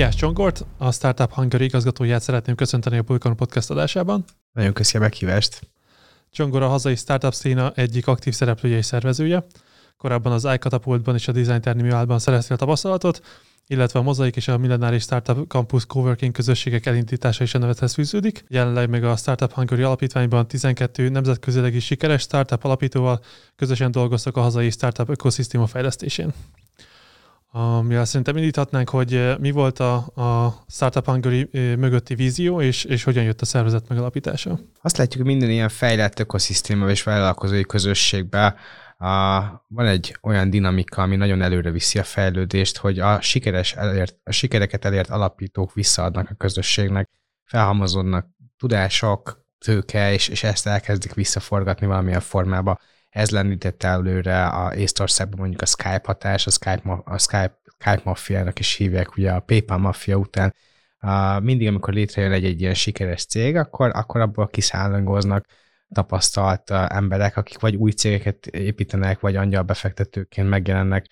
Jás Csongort, a Startup Hungary igazgatóját szeretném köszönteni a Pulykon Podcast adásában. Nagyon köszi a meghívást. Csongor a hazai startup szína egyik aktív szereplője és szervezője. Korábban az iCatapultban és a Design Terminalban szereztél tapasztalatot, illetve a Mozaik és a Millenáris Startup Campus Coworking közösségek elindítása is a nevethez fűződik. Jelenleg még a Startup Hungary alapítványban 12 nemzetközileg is sikeres startup alapítóval közösen dolgoztak a hazai startup ökoszisztéma fejlesztésén. Amivel szerintem indíthatnánk, hogy mi volt a, a Startup Hungary mögötti vízió, és, és hogyan jött a szervezet megalapítása? Azt látjuk, hogy minden ilyen fejlett ökoszisztéma és vállalkozói közösségben a, van egy olyan dinamika, ami nagyon előre viszi a fejlődést, hogy a, sikeres elért, a sikereket elért alapítók visszaadnak a közösségnek, felhamozódnak tudások, tőke, és, és ezt elkezdik visszaforgatni valamilyen formába. Ez lendítette előre a Észtországban mondjuk a Skype hatás, a Skype, a Skype, Skype mafiának is hívják, ugye a PayPal mafia után. Uh, mindig, amikor létrejön egy, egy ilyen sikeres cég, akkor, akkor abból kiszállangoznak tapasztalt emberek, akik vagy új cégeket építenek, vagy angyal befektetőként megjelennek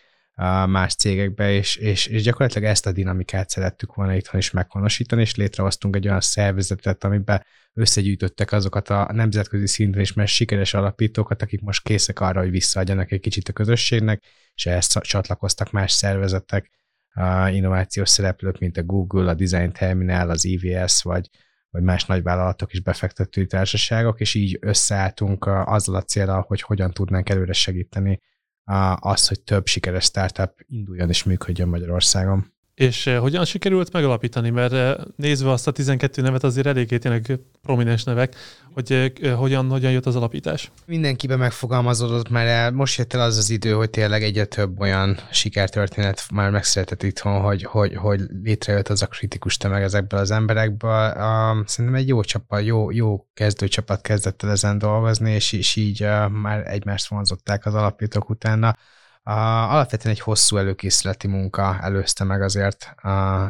más cégekbe, és, és, és gyakorlatilag ezt a dinamikát szerettük volna itthon is meghonosítani, és létrehoztunk egy olyan szervezetet, amiben összegyűjtöttek azokat a nemzetközi szinten is mert sikeres alapítókat, akik most készek arra, hogy visszaadjanak egy kicsit a közösségnek, és ehhez csatlakoztak más szervezetek, innovációs szereplők, mint a Google, a Design Terminal, az EVS, vagy, vagy más nagyvállalatok is befektetői társaságok, és így összeálltunk azzal a célral, hogy hogyan tudnánk előre segíteni azt, hogy több sikeres startup induljon és működjön Magyarországon. És eh, hogyan sikerült megalapítani? Mert eh, nézve azt a 12 nevet azért eléggé tényleg prominens nevek, hogy eh, hogyan, hogyan jött az alapítás? Mindenkiben megfogalmazódott el. Most jött el az az idő, hogy tényleg egyre több olyan sikertörténet már megszületett itthon, hogy, hogy, hogy létrejött az a kritikus tömeg ezekből az emberekből. Szerintem egy jó csapat, jó, jó kezdőcsapat kezdett el ezen dolgozni, és, és így már egymást vonzották az alapítók utána alapvetően egy hosszú előkészületi munka előzte meg azért a,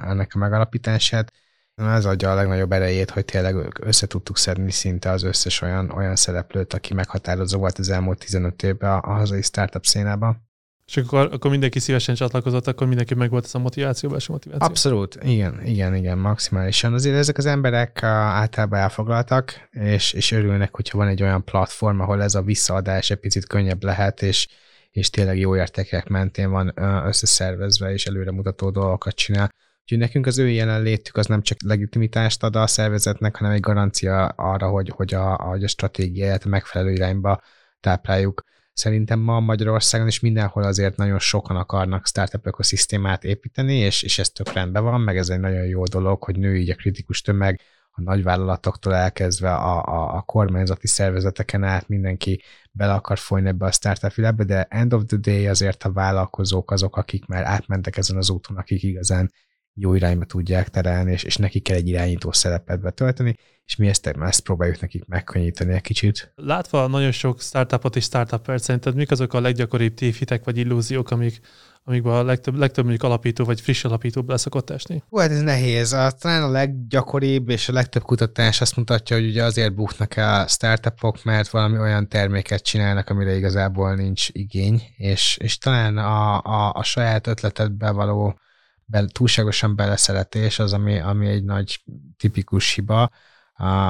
ennek a megalapítását. Ez adja a legnagyobb erejét, hogy tényleg össze tudtuk szedni szinte az összes olyan, olyan szereplőt, aki meghatározó volt az elmúlt 15 évben a, a hazai startup szénában. És akkor, akkor mindenki szívesen csatlakozott, akkor mindenki meg volt ez a motiváció, belső motiváció? Abszolút, igen, igen, igen, maximálisan. Azért ezek az emberek általában elfoglaltak, és, és örülnek, hogyha van egy olyan platform, ahol ez a visszaadás egy picit könnyebb lehet, és, és tényleg jó értékek mentén van összeszervezve, és előremutató dolgokat csinál. Úgyhogy nekünk az ő jelenlétük az nem csak legitimitást ad a szervezetnek, hanem egy garancia arra, hogy, hogy a, a, a stratégiáját megfelelő irányba tápláljuk. Szerintem ma Magyarországon is mindenhol azért nagyon sokan akarnak startup ökoszisztémát építeni, és, és ez tök rendben van, meg ez egy nagyon jó dolog, hogy nő így a kritikus tömeg, a nagyvállalatoktól elkezdve a, a, a kormányzati szervezeteken át mindenki bele akar folyni ebbe a startup világba, de end of the day azért a vállalkozók azok, akik már átmentek ezen az úton, akik igazán jó irányba tudják terelni, és, és nekik kell egy irányító szerepet betölteni, és mi ezt, ezt próbáljuk nekik megkönnyíteni egy kicsit. Látva nagyon sok startupot és startupert, szerinted mik azok a leggyakoribb tévhitek vagy illúziók, amik, amikben a legtöbb, legtöbb mondjuk alapító vagy friss alapító szokott esni? Hú, hát ez nehéz. A, talán a leggyakoribb és a legtöbb kutatás azt mutatja, hogy ugye azért buknak el a startupok, mert valami olyan terméket csinálnak, amire igazából nincs igény, és, és talán a, a, a saját ötletedbe való be, túlságosan beleszeretés az, ami, ami egy nagy tipikus hiba.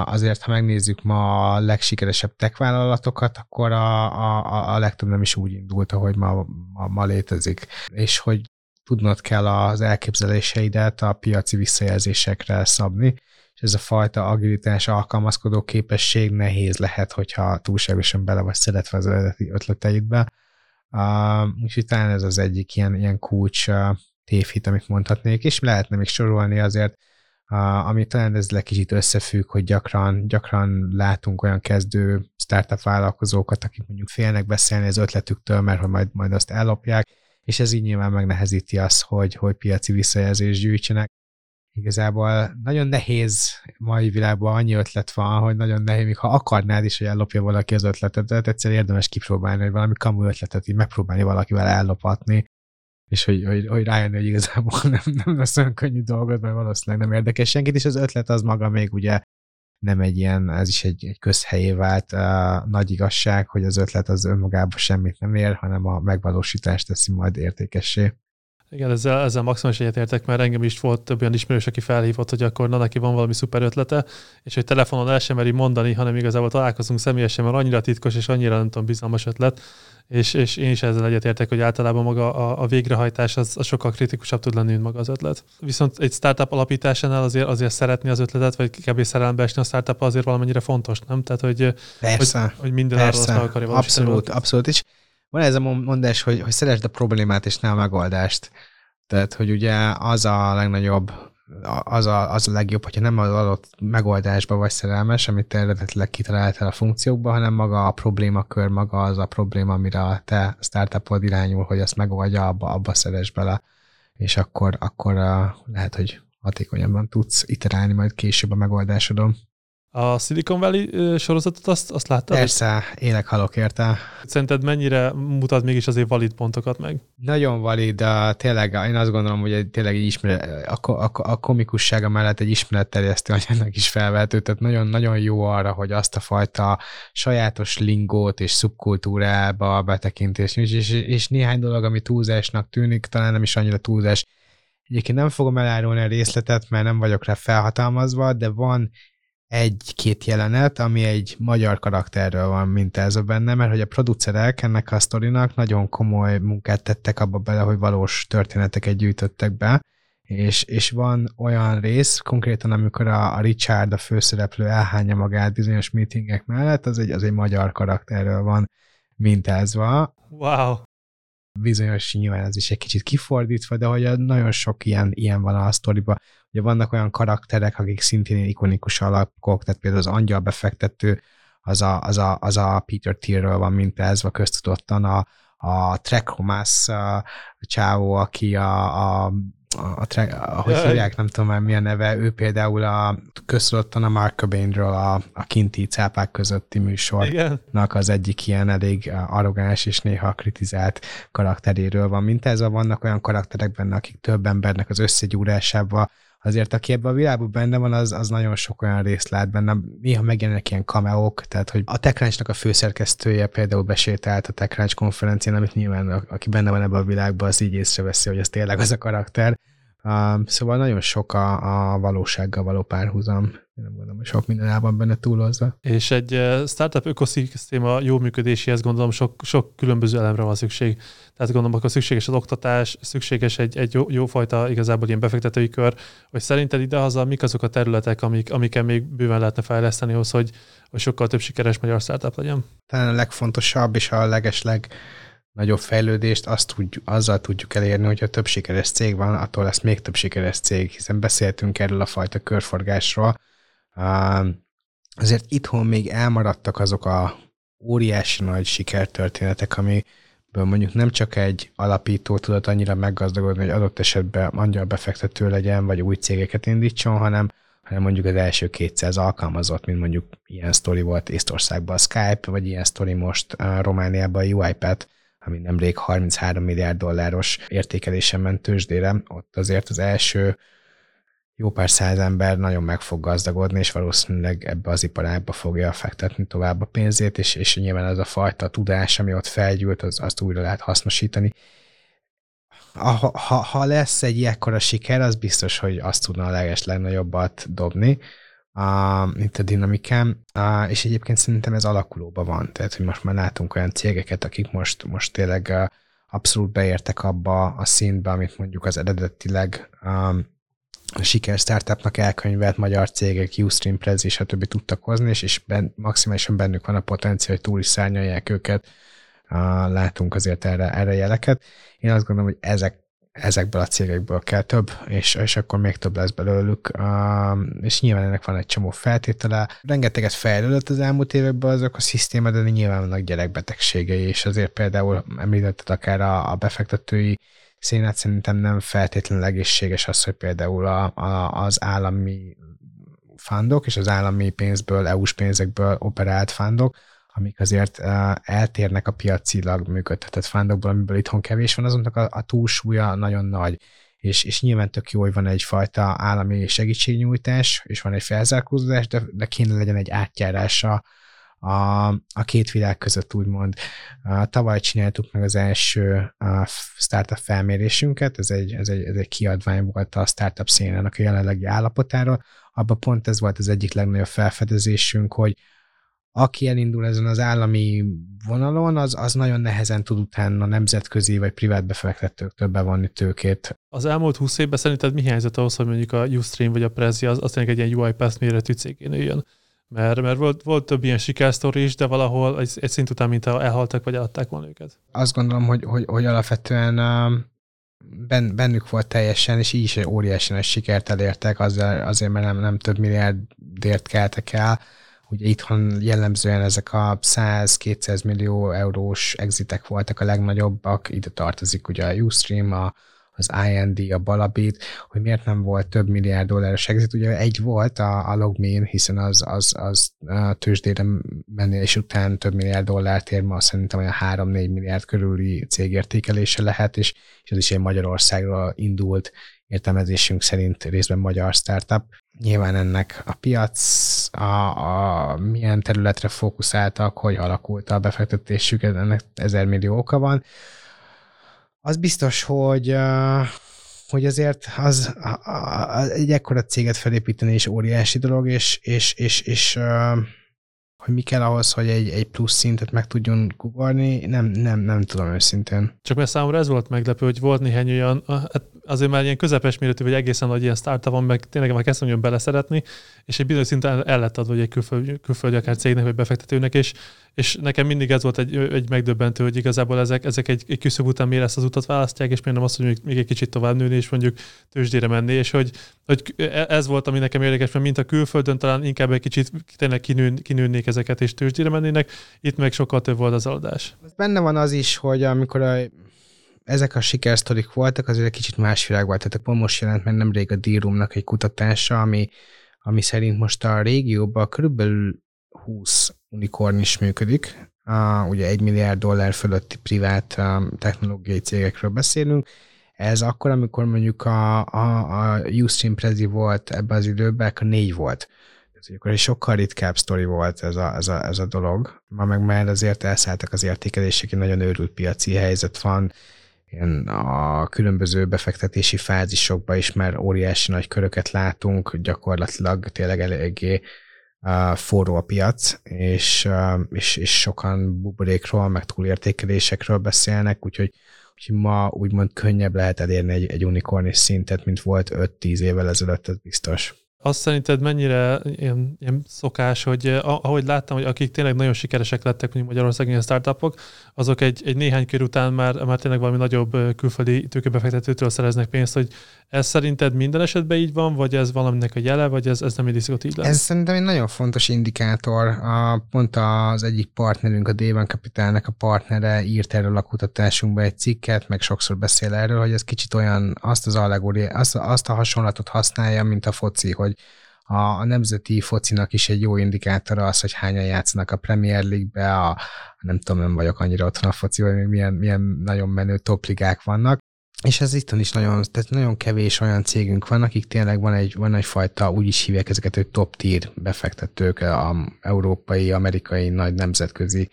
Azért, ha megnézzük ma a legsikeresebb tech vállalatokat, akkor a, a, a legtöbb nem is úgy indult, ahogy ma, ma, ma létezik. És hogy tudnod kell az elképzeléseidet a piaci visszajelzésekre szabni, és ez a fajta agilitás, alkalmazkodó képesség nehéz lehet, hogyha túlságosan bele vagy szeretve az eredeti ötleteidbe. Uh, úgyhogy talán ez az egyik ilyen, ilyen kulcs uh, tévhit, amit mondhatnék, és lehetne még sorolni azért, ami talán ezzel kicsit összefügg, hogy gyakran, gyakran látunk olyan kezdő startup vállalkozókat, akik mondjuk félnek beszélni az ötletüktől, mert hogy majd, majd azt ellopják, és ez így nyilván megnehezíti azt, hogy, hogy piaci visszajelzést gyűjtsenek. Igazából nagyon nehéz mai világban annyi ötlet van, hogy nagyon nehéz, még ha akarnád is, hogy ellopja valaki az ötletet, de egyszer érdemes kipróbálni, hogy valami kamu ötletet így megpróbálni valakivel ellopatni, és hogy, hogy, hogy rájönni, hogy igazából nem, nem lesz olyan könnyű dolgod, mert valószínűleg nem érdekes senkit, és az ötlet az maga még ugye nem egy ilyen, ez is egy, egy közhelyé vált uh, nagy igazság, hogy az ötlet az önmagában semmit nem ér, hanem a megvalósítást teszi majd értékessé. Igen, ezzel, ezzel maximális egyetértek, mert engem is volt több olyan ismerős, aki felhívott, hogy akkor na neki van valami szuper ötlete, és hogy telefonon el sem meri mondani, hanem igazából találkozunk személyesen, mert annyira titkos és annyira nem tudom, bizalmas ötlet, és, és én is ezzel egyetértek, hogy általában maga a, a végrehajtás az, az sokkal kritikusabb tud lenni, mint maga az ötlet. Viszont egy startup alapításánál azért, azért szeretni az ötletet, vagy kevés szerelembe esni a startup azért valamennyire fontos, nem? Tehát, hogy, Persze, hogy, hogy minden persze, arra akarja abszolút, abszolút. És van ez a mondás, hogy, hogy szeresd a problémát és ne a megoldást. Tehát, hogy ugye az a legnagyobb, az a, az a legjobb, hogyha nem az adott megoldásba vagy szerelmes, amit te eredetileg kitaláltál a funkciókba, hanem maga a problémakör, maga az a probléma, amire a te startupod irányul, hogy azt megoldja, abba, abba szeres bele, és akkor, akkor lehet, hogy hatékonyabban tudsz iterálni majd később a megoldásodon. A Silicon Valley sorozatot azt, azt láttad? Persze, élek halok érte. Szerinted mennyire mutat mégis azért valid pontokat meg? Nagyon valid, de tényleg én azt gondolom, hogy tényleg egy ismeret, a, a, a komikussága mellett egy ismeretterjesztő anyának is felvehető, tehát nagyon-nagyon jó arra, hogy azt a fajta sajátos lingót és szubkultúrába betekintés, és, és, és néhány dolog, ami túlzásnak tűnik, talán nem is annyira túlzás. Egyébként nem fogom elárulni a részletet, mert nem vagyok rá felhatalmazva, de van egy-két jelenet, ami egy magyar karakterről van mintázva benne, mert hogy a producerek ennek a sztorinak nagyon komoly munkát tettek abba bele, hogy valós történeteket gyűjtöttek be, és, és van olyan rész, konkrétan amikor a, a Richard, a főszereplő elhányja magát bizonyos meetingek mellett, az egy, az egy magyar karakterről van mintázva. Wow! Bizonyos nyilván ez is egy kicsit kifordítva, de hogy nagyon sok ilyen, ilyen van a sztoriba. Ugye vannak olyan karakterek, akik szintén ikonikus alakok, tehát például az angyal befektető, az a, az a, az a Peter Thielről van mintázva köztudottan, a, a Trekomas a csávó, aki a, a a, a, ahogy hívják, nem tudom már mi a neve, ő például a köztudottan a Mark Cobainről a, a kinti cápák közötti műsornak az egyik ilyen elég arrogáns és néha kritizált karakteréről van. Mint ez vannak olyan karakterek benne, akik több embernek az összegyúrásával azért aki ebben a világban benne van, az, az nagyon sok olyan részt lát benne. Néha megjelennek ilyen kameók, tehát hogy a TechCrunch-nak a főszerkesztője például besétált a TechCrunch konferencián, amit nyilván aki benne van ebben a világban, az így észreveszi, hogy ez tényleg az a karakter. Um, szóval nagyon sok a, a valósággal való párhuzam. Én nem gondolom, hogy sok minden el van benne túlozva. És egy uh, startup ökoszisztéma jó működéséhez gondolom sok, sok különböző elemre van szükség. Tehát gondolom, akkor szükséges az oktatás, szükséges egy, egy jó, jófajta igazából ilyen befektetői kör, hogy szerinted idehaza mik azok a területek, amik, amiken még bőven lehetne fejleszteni ahhoz, hogy, hogy sokkal több sikeres magyar startup legyen? Talán a legfontosabb és a legesleg nagyobb fejlődést azt tudj, azzal tudjuk elérni, hogyha több sikeres cég van, attól lesz még több sikeres cég, hiszen beszéltünk erről a fajta körforgásról. Azért itthon még elmaradtak azok a óriási nagy sikertörténetek, amiből mondjuk nem csak egy alapító tudott annyira meggazdagodni, hogy adott esetben angyal befektető legyen, vagy új cégeket indítson, hanem hanem mondjuk az első 200 alkalmazott, mint mondjuk ilyen sztori volt Észtországban a Skype, vagy ilyen sztori most Romániában a UiPath, ami nemrég 33 milliárd dolláros értékelésen ment tőzsdére, ott azért az első jó pár száz ember nagyon meg fog gazdagodni, és valószínűleg ebbe az iparágba fogja fektetni tovább a pénzét, és, és nyilván az a fajta tudás, ami ott felgyűlt, az, azt újra lehet hasznosítani. Ha, ha, ha lesz egy ekkora siker, az biztos, hogy azt tudna a leges legnagyobbat dobni, a, itt a dinamikám, a, és egyébként szerintem ez alakulóban van, tehát hogy most már látunk olyan cégeket, akik most, most tényleg a, abszolút beértek abba a szintbe, amit mondjuk az eredetileg um, siker startupnak elkönyvelt magyar cégek, Ustream, a többi tudtak hozni, és, és ben, maximálisan bennük van a potenciál, hogy túl is szárnyalják őket. Uh, látunk azért erre, erre jeleket. Én azt gondolom, hogy ezek ezekből a cégekből kell több, és, és akkor még több lesz belőlük, és nyilván ennek van egy csomó feltétele. Rengeteget fejlődött az elmúlt években a szisztéma, de nyilván vannak gyerekbetegségei, és azért például említetted akár a, a befektetői szénát szerintem nem feltétlenül egészséges az, hogy például a, a, az állami fundok és az állami pénzből, EU-s pénzekből operált fundok, amik azért eltérnek a piacilag működtetett fándokból, amiből itthon kevés van, azonnak a, a túlsúlya nagyon nagy. És, és nyilván tök jó, hogy van egyfajta állami segítségnyújtás, és van egy felzárkózódás, de, de kéne legyen egy átjárása a, a két világ között úgymond. Uh, tavaly csináltuk meg az első startup felmérésünket, ez egy, ez, egy, ez egy kiadvány volt a startup szénának a jelenlegi állapotáról, abban pont ez volt az egyik legnagyobb felfedezésünk, hogy aki elindul ezen az állami vonalon, az, az nagyon nehezen tud utána nemzetközi vagy privát befektetőktől bevonni tőkét. Az elmúlt 20 évben szerinted mi helyzet ahhoz, hogy mondjuk a Ustream vagy a Prezi az, az egy ilyen UiPath méretű cégén jön? Mert, mert volt, volt több ilyen sikersztori is, de valahol egy, egy szint után, mint elhaltak, vagy eladták volna őket. Azt gondolom, hogy, hogy, hogy alapvetően ben, bennük volt teljesen, és így is egy óriási nagy sikert elértek, azért, azért mert nem, nem több milliárdért keltek el, Ugye itthon jellemzően ezek a 100-200 millió eurós exitek voltak a legnagyobbak, ide tartozik ugye a Ustream, a, az IND, a Balabit, hogy miért nem volt több milliárd dolláros exit. Ugye egy volt a, a Logmin, hiszen az, az, az a tőzsdére menés után több milliárd dollárt ér, ma szerintem olyan 3-4 milliárd körüli cégértékelése lehet, és, és ez is egy Magyarországról indult értelmezésünk szerint részben magyar startup. Nyilván ennek a piac, a, a milyen területre fókuszáltak, hogy alakult a befektetésük, ennek ezer millió oka van. Az biztos, hogy hogy azért az, az egy ekkora céget felépíteni is óriási dolog, és, és, és, és hogy mi kell ahhoz, hogy egy, egy plusz szintet meg tudjon kugolni, nem, nem, nem tudom őszintén. Csak mert számomra ez volt meglepő, hogy volt néhány olyan, hát azért már ilyen közepes méretű, vagy egészen nagy ilyen startup van, meg tényleg már kezdtem nagyon beleszeretni, és egy bizonyos szinten el lett adva egy külföldi, külföldi akár cégnek, vagy befektetőnek, és, és nekem mindig ez volt egy, egy megdöbbentő, hogy igazából ezek, ezek egy, egy küszöb után miért ezt az utat választják, és miért nem azt, hogy még, egy kicsit tovább nőni, és mondjuk tőzsdére menni, és hogy, hogy ez volt, ami nekem érdekes, mert mint a külföldön talán inkább egy kicsit tényleg kinő, kinőnék ezeket, és tőzsdére mennének, itt meg sokkal több volt az adás. Benne van az is, hogy amikor a ezek a sikersztorik voltak, azért egy kicsit más volt. Tehát most jelent meg nemrég a D-Roomnak egy kutatása, ami, ami szerint most a régióban körülbelül 20 unikorn is működik. Uh, ugye egy milliárd dollár fölötti privát um, technológiai cégekről beszélünk. Ez akkor, amikor mondjuk a, a, a Ustream Prezi volt ebben az időben, akkor négy volt. Tehát akkor egy sokkal ritkább sztori volt ez a, ez, a, ez a dolog. Ma meg már azért elszálltak az értékelések, egy nagyon őrült piaci helyzet van, a különböző befektetési fázisokban is már óriási nagy köröket látunk, gyakorlatilag tényleg eléggé forró a piac, és, és, és sokan buborékról, meg túlértékelésekről beszélnek, úgyhogy, úgyhogy ma úgymond könnyebb lehet elérni egy, egy unikornis szintet, mint volt 5-10 évvel ezelőtt, ez biztos. Azt szerinted mennyire ilyen, ilyen szokás, hogy eh, ahogy láttam, hogy akik tényleg nagyon sikeresek lettek, mondjuk Magyarországon ilyen startupok, azok egy, egy néhány kör után már, már tényleg valami nagyobb eh, külföldi tőkebefektetőtől szereznek pénzt, hogy ez szerinted minden esetben így van, vagy ez valaminek a jele, vagy ez, ez nem szokott így lesz? Ez szerintem egy nagyon fontos indikátor. A, pont az egyik partnerünk, a Dévan Kapitálnak a partnere írt erről a kutatásunkba egy cikket, meg sokszor beszél erről, hogy ez kicsit olyan, azt az allegóri, azt, azt a hasonlatot használja, mint a foci, hogy a, a nemzeti focinak is egy jó indikátora az, hogy hányan játszanak a Premier League-be, a, nem tudom, nem vagyok annyira otthon a foci, hogy milyen, milyen nagyon menő topligák vannak, és ez itt is nagyon, tehát nagyon kevés olyan cégünk van, akik tényleg van egy, van egyfajta, úgy is hívják ezeket, hogy top tier befektetők, a európai, amerikai, nagy nemzetközi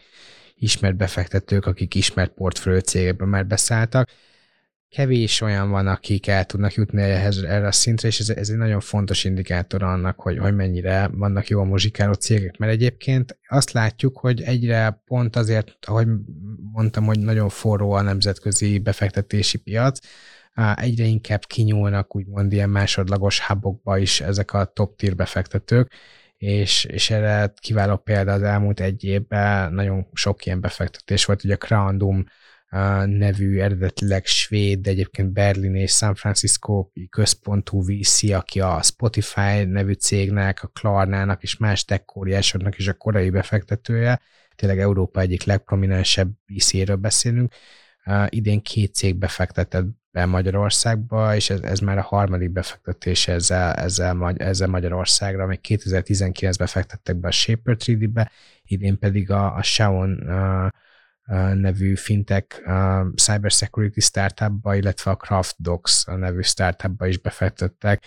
ismert befektetők, akik ismert portfólió cégekben már beszálltak, kevés olyan van, akik el tudnak jutni ehhez, erre a szintre, és ez, ez egy nagyon fontos indikátor annak, hogy, hogy mennyire vannak jó a muzsikáló cégek, mert egyébként azt látjuk, hogy egyre pont azért, ahogy mondtam, hogy nagyon forró a nemzetközi befektetési piac, egyre inkább kinyúlnak úgymond ilyen másodlagos hubokba is ezek a top tier befektetők, és, és erre kiváló példa az elmúlt egy évben nagyon sok ilyen befektetés volt, ugye a Crown nevű, eredetileg svéd, de egyébként Berlin és San Francisco központú VC, aki a Spotify nevű cégnek, a Klarnának és más tech is a korai befektetője, tényleg Európa egyik legprominensebb VC-ről beszélünk. Idén két cég befektetett be Magyarországba, és ez, ez már a harmadik befektetés ezzel, ezzel, ezzel Magyarországra, még 2019-ben fektettek be a Shaper 3D-be, idén pedig a, a Shaon uh, nevű fintech cybersecurity startupba, illetve a Craft Docs nevű startupba is befektettek.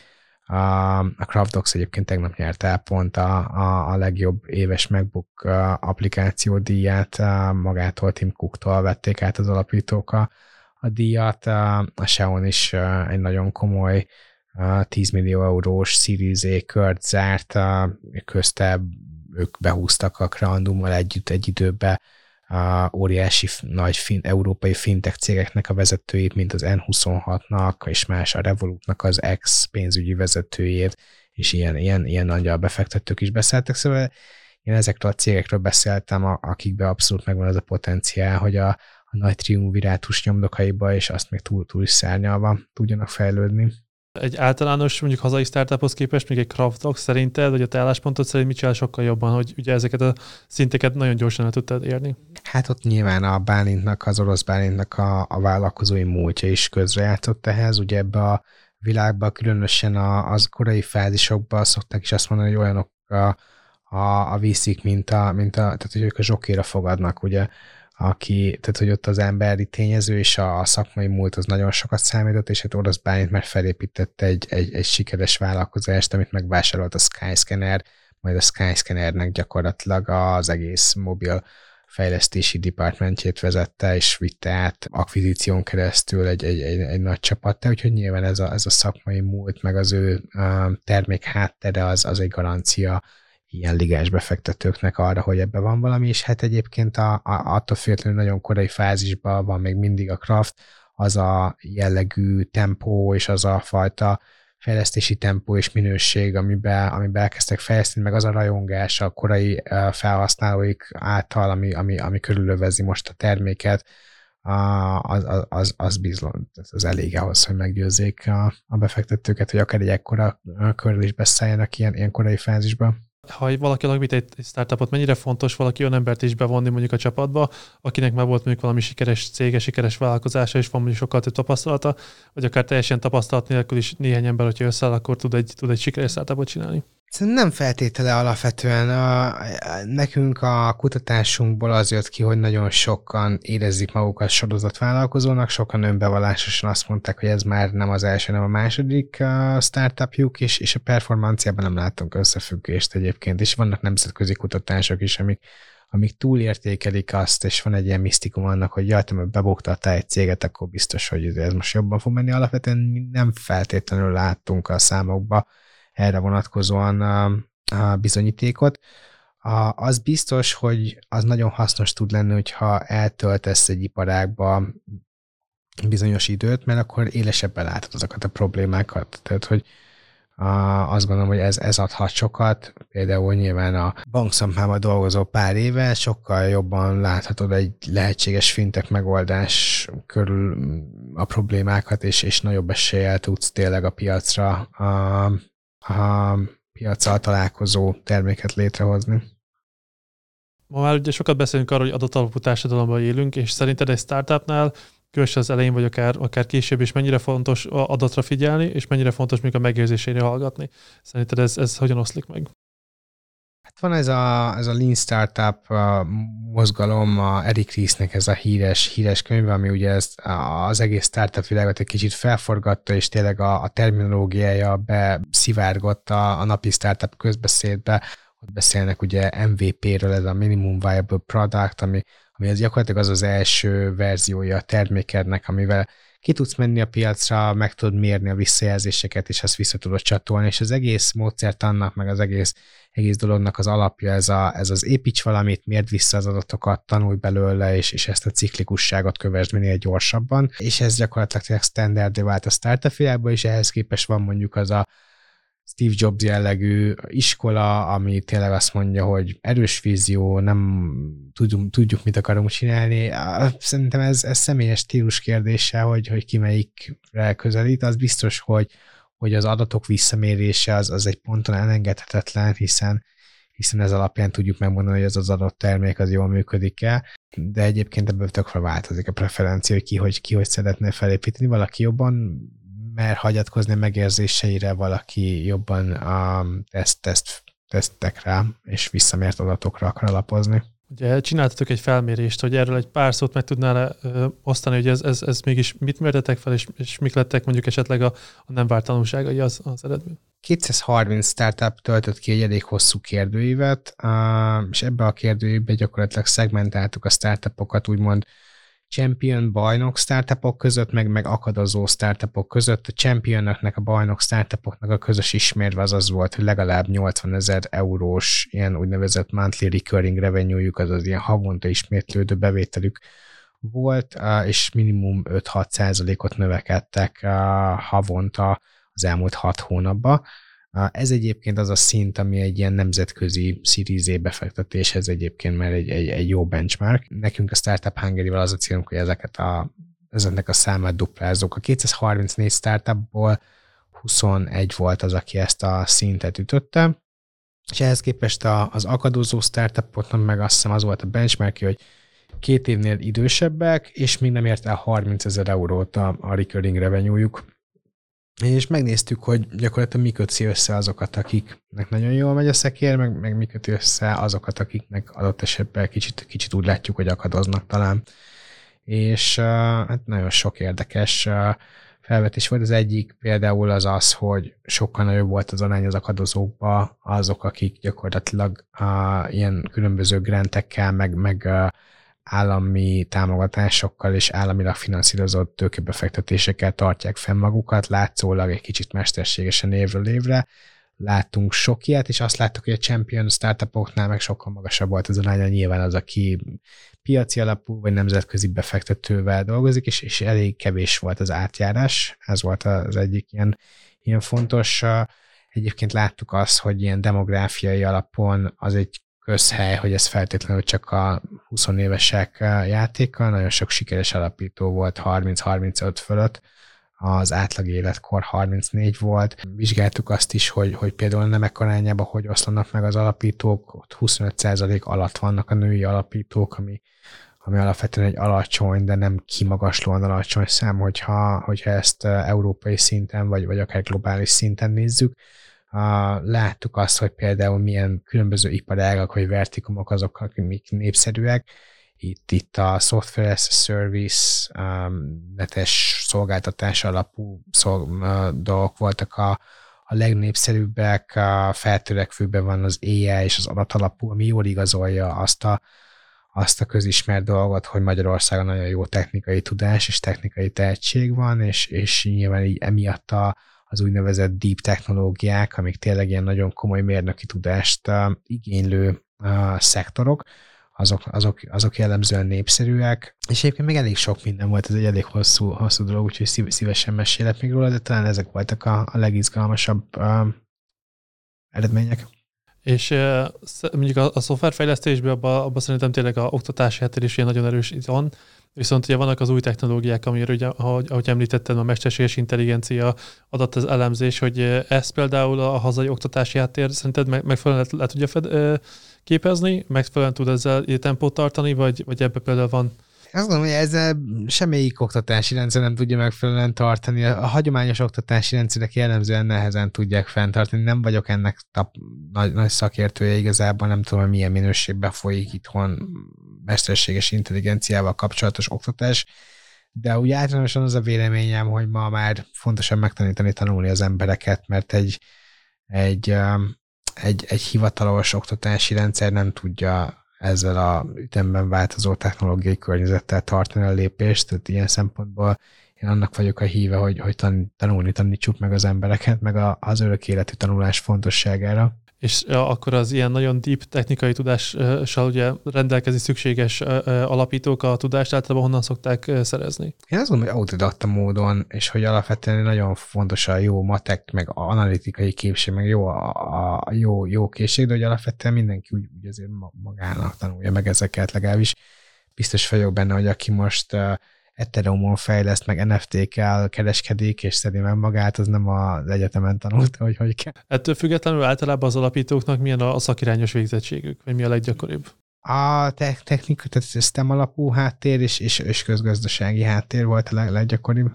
A, CraftDocs egyébként tegnap nyert el pont a, a, a legjobb éves MacBook applikáció díját, magától Tim Cooktól vették át az alapítók a, a díjat. A Xeon is egy nagyon komoly 10 millió eurós Series A kört zárt, közte ők behúztak a Crandummal együtt egy időbe a óriási nagy fin, európai fintech cégeknek a vezetőit, mint az N26-nak, és más a Revolutnak az ex pénzügyi vezetőjét, és ilyen, ilyen, ilyen nagy befektetők is beszéltek, szóval én ezekről a cégekről beszéltem, akikbe abszolút megvan az a potenciál, hogy a, a nagy triumvirátus nyomdokaiba, és azt még túl, túl is szárnyalva tudjanak fejlődni egy általános, mondjuk hazai startuphoz képest, még egy Craftox szerinted, vagy a te álláspontod szerint mit csinál sokkal jobban, hogy ugye ezeket a szinteket nagyon gyorsan el tudtad érni? Hát ott nyilván a Bálintnak, az orosz Bálintnak a, a vállalkozói múltja is közrejátszott ehhez, ugye ebbe a világban, különösen a, az korai fázisokban szokták is azt mondani, hogy olyanok a, a, a viszik, mint a, mint a, tehát hogy ők a zsokéra fogadnak, ugye aki, tehát hogy ott az emberi tényező és a, a szakmai múlt az nagyon sokat számított, és hát Orosz Bálint már felépítette egy, egy, egy sikeres vállalkozást, amit megvásárolt a Skyscanner, majd a Skyscannernek gyakorlatilag az egész mobil fejlesztési departmentjét vezette, és vitte át akvizíción keresztül egy, egy, egy, egy nagy csapattá, úgyhogy nyilván ez a, ez a szakmai múlt, meg az ő termék háttere az, az egy garancia ilyen ligás befektetőknek arra, hogy ebbe van valami, és hát egyébként a, a, attól függetlenül nagyon korai fázisban van még mindig a craft, az a jellegű tempó és az a fajta fejlesztési tempó és minőség, amiben, amiben elkezdtek fejleszteni, meg az a rajongás a korai felhasználóik által, ami, ami, ami körülövezi most a terméket, az, az, az, az bizony, az elég ahhoz, hogy meggyőzzék a, a befektetőket, hogy akár egy ekkora körül is beszálljanak ilyen, ilyen korai fázisban ha valaki alapít egy startupot, mennyire fontos valaki olyan embert is bevonni mondjuk a csapatba, akinek már volt mondjuk valami sikeres cége, sikeres vállalkozása, és van mondjuk sokkal több tapasztalata, vagy akár teljesen tapasztalat nélkül is néhány ember, hogyha összeáll, akkor tud egy, tud egy sikeres startupot csinálni. Nem feltétele alapvetően. A, nekünk a kutatásunkból az jött ki, hogy nagyon sokan érezik magukat sorozatvállalkozónak, sokan önbevallásosan azt mondták, hogy ez már nem az első, nem a második uh, startupjuk, és, és a performanciában nem látunk összefüggést egyébként, és vannak nemzetközi kutatások is, amik, amik túlértékelik azt, és van egy ilyen misztikum annak, hogy jaj, te bebuktattál egy céget, akkor biztos, hogy ez most jobban fog menni. Alapvetően nem feltétlenül láttunk a számokba, erre vonatkozóan a bizonyítékot. Az biztos, hogy az nagyon hasznos tud lenni, hogyha eltöltesz egy iparágba bizonyos időt, mert akkor élesebben látod azokat a problémákat. Tehát, hogy a, azt gondolom, hogy ez, ez adhat sokat. Például nyilván a bankszakmában dolgozó pár éve sokkal jobban láthatod egy lehetséges fintek megoldás körül a problémákat, és, és nagyobb eséllyel tudsz tényleg a piacra a piacsal találkozó terméket létrehozni. Ma már ugye sokat beszélünk arról, hogy adatalapú társadalomban élünk, és szerinted egy startupnál, különösen az elején, vagy akár, akár később is mennyire fontos adatra figyelni, és mennyire fontos még a megérzésére hallgatni. Szerinted ez, ez hogyan oszlik meg? Van ez a, ez a Lean Startup mozgalom, a Eric Riesnek ez a híres, híres könyv, ami ugye ezt, az egész startup világot egy kicsit felforgatta, és tényleg a, a terminológiája beszivárgott a, a napi startup közbeszédbe, ott beszélnek ugye MVP-ről, ez a Minimum Viable Product, ami, ami ez gyakorlatilag az az első verziója a termékednek, amivel ki tudsz menni a piacra, meg tudod mérni a visszajelzéseket, és azt vissza tudod csatolni, és az egész módszert annak, meg az egész, egész dolognak az alapja ez, a, ez az építs valamit, mérd vissza az adatokat, tanulj belőle, és, és ezt a ciklikusságot kövesd minél gyorsabban, és ez gyakorlatilag standardé vált a startup világban, és ehhez képest van mondjuk az a Steve Jobs jellegű iskola, ami tényleg azt mondja, hogy erős vízió, nem tudjuk, tudjuk mit akarunk csinálni. Szerintem ez, ez személyes stílus kérdése, hogy, hogy ki melyikre közelít. Az biztos, hogy, hogy az adatok visszamérése az, az egy ponton elengedhetetlen, hiszen hiszen ez alapján tudjuk megmondani, hogy ez az adott termék az jól működik-e, de egyébként ebből tökre változik a preferencia, hogy ki hogy, ki hogy szeretne felépíteni. Valaki jobban mer hagyatkozni megérzéseire, valaki jobban a teszt, teszt, tesztek rá, és visszamért adatokra akar alapozni. Ugye csináltatok egy felmérést, hogy erről egy pár szót meg tudnál osztani, hogy ez, ez, ez mégis mit mértetek fel, és, és mik lettek mondjuk esetleg a, a nem várt tanulságai az, az eredmény? 230 startup töltött ki egy elég hosszú kérdőívet, és ebbe a kérdőívbe gyakorlatilag szegmentáltuk a startupokat, úgymond champion bajnok startupok között, meg, meg akadozó startupok között. A championoknak, a bajnok startupoknak a közös ismérve az az volt, hogy legalább 80 ezer eurós ilyen úgynevezett monthly recurring revenue-juk, azaz ilyen havonta ismétlődő bevételük volt, és minimum 5-6 százalékot növekedtek havonta az elmúlt 6 hónapban. Ez egyébként az a szint, ami egy ilyen nemzetközi Series A befektetéshez egyébként már egy, egy, egy jó benchmark. Nekünk a Startup hungary az a célunk, hogy ezeket a, ezeknek a számát duplázunk. A 234 startupból 21 volt az, aki ezt a szintet ütötte, és ehhez képest az akadozó startupoknak meg azt hiszem az volt a benchmark, hogy két évnél idősebbek, és még nem ért el 30 ezer eurót a, a recurring revenue-juk és megnéztük, hogy gyakorlatilag mi köti össze azokat, akiknek nagyon jól megy a szekér, meg, meg mi köti össze azokat, akiknek adott esetben kicsit, kicsit úgy látjuk, hogy akadoznak talán. És uh, hát nagyon sok érdekes uh, felvetés volt. Az egyik például az az, hogy sokkal nagyobb volt az arány az akadozókba azok, akik gyakorlatilag uh, ilyen különböző grantekkel, meg, meg uh, állami támogatásokkal és államilag finanszírozott tőkebefektetésekkel tartják fenn magukat, látszólag egy kicsit mesterségesen évről évre. Láttunk sok ilyet, és azt láttuk, hogy a champion startupoknál meg sokkal magasabb volt az aránya, nyilván az, aki piaci alapú vagy nemzetközi befektetővel dolgozik, és, és elég kevés volt az átjárás. Ez volt az egyik ilyen, ilyen fontos. Egyébként láttuk azt, hogy ilyen demográfiai alapon az egy közhely, hogy ez feltétlenül csak a 20 évesek eh, játéka, nagyon sok sikeres alapító volt 30-35 fölött, az átlag életkor 34 volt. Vizsgáltuk azt is, hogy, hogy például nemek arányában hogy oszlanak meg az alapítók, ott 25% alatt vannak a női alapítók, ami, ami alapvetően egy alacsony, de nem kimagaslóan alacsony szám, hogyha, hogyha ezt eh, európai szinten, vagy, vagy akár globális szinten nézzük láttuk azt, hogy például milyen különböző iparágak vagy vertikumok azok, akik népszerűek. Itt, itt a Software as a Service, um, netes szolgáltatás alapú szolg, uh, dolgok voltak a, a legnépszerűbbek, a feltörekvőben van az AI és az adatalapú, ami jól igazolja azt a, azt a közismert dolgot, hogy Magyarországon nagyon jó technikai tudás és technikai tehetség van, és, és nyilván így emiatt a, az úgynevezett deep technológiák, amik tényleg ilyen nagyon komoly mérnöki tudást igénylő szektorok, azok, azok, azok jellemzően népszerűek, és egyébként még elég sok minden volt, ez egy elég hosszú, hosszú dolog, úgyhogy szív, szívesen mesélek még róla, de talán ezek voltak a, a legizgalmasabb uh, eredmények. És mondjuk a, a szoftverfejlesztésben abban abba szerintem tényleg a oktatási háttér is ilyen nagyon erős van, Viszont ugye vannak az új technológiák, amiről ugye, ahogy, ahogy említettem, a mesterséges intelligencia adat az elemzés, hogy ez például a hazai oktatási háttér szerinted meg, megfelelően le, le tudja fed, képezni, megfelelően tud ezzel tempót tartani, vagy, vagy ebbe például van azt mondom, hogy ezzel semmelyik oktatási rendszer nem tudja megfelelően tartani. A hagyományos oktatási rendszerek jellemzően nehezen tudják fenntartani. Nem vagyok ennek tap, nagy, nagy szakértője igazából, nem tudom, hogy milyen minőségben folyik itthon mesterséges intelligenciával kapcsolatos oktatás, de úgy általánosan az a véleményem, hogy ma már fontosan megtanítani, tanulni az embereket, mert egy, egy, um, egy, egy hivatalos oktatási rendszer nem tudja ezzel a ütemben változó technológiai környezettel tartani a lépést, tehát ilyen szempontból én annak vagyok a híve, hogy, hogy tanulni tanítsuk meg az embereket, meg a, az örök életű tanulás fontosságára és akkor az ilyen nagyon deep technikai tudással ugye rendelkezni szükséges alapítók a tudást általában honnan szokták szerezni? Én azt gondolom, hogy autodidakta módon, és hogy alapvetően nagyon fontos a jó matek, meg analitikai képség, meg jó a, a jó, jó készség, de hogy alapvetően mindenki úgy, úgy azért magának tanulja meg ezeket, legalábbis biztos vagyok benne, hogy aki most uh, Ethereumon fejleszt, meg NFT-kkel kereskedik, és szedi meg magát, az nem az egyetemen tanulta, hogy hogy kell. Ettől függetlenül általában az alapítóknak milyen a, szakirányos végzettségük, vagy mi a leggyakoribb? A te- technika, tehát STEM alapú háttér és, és, és közgazdasági háttér volt a leg, leggyakoribb.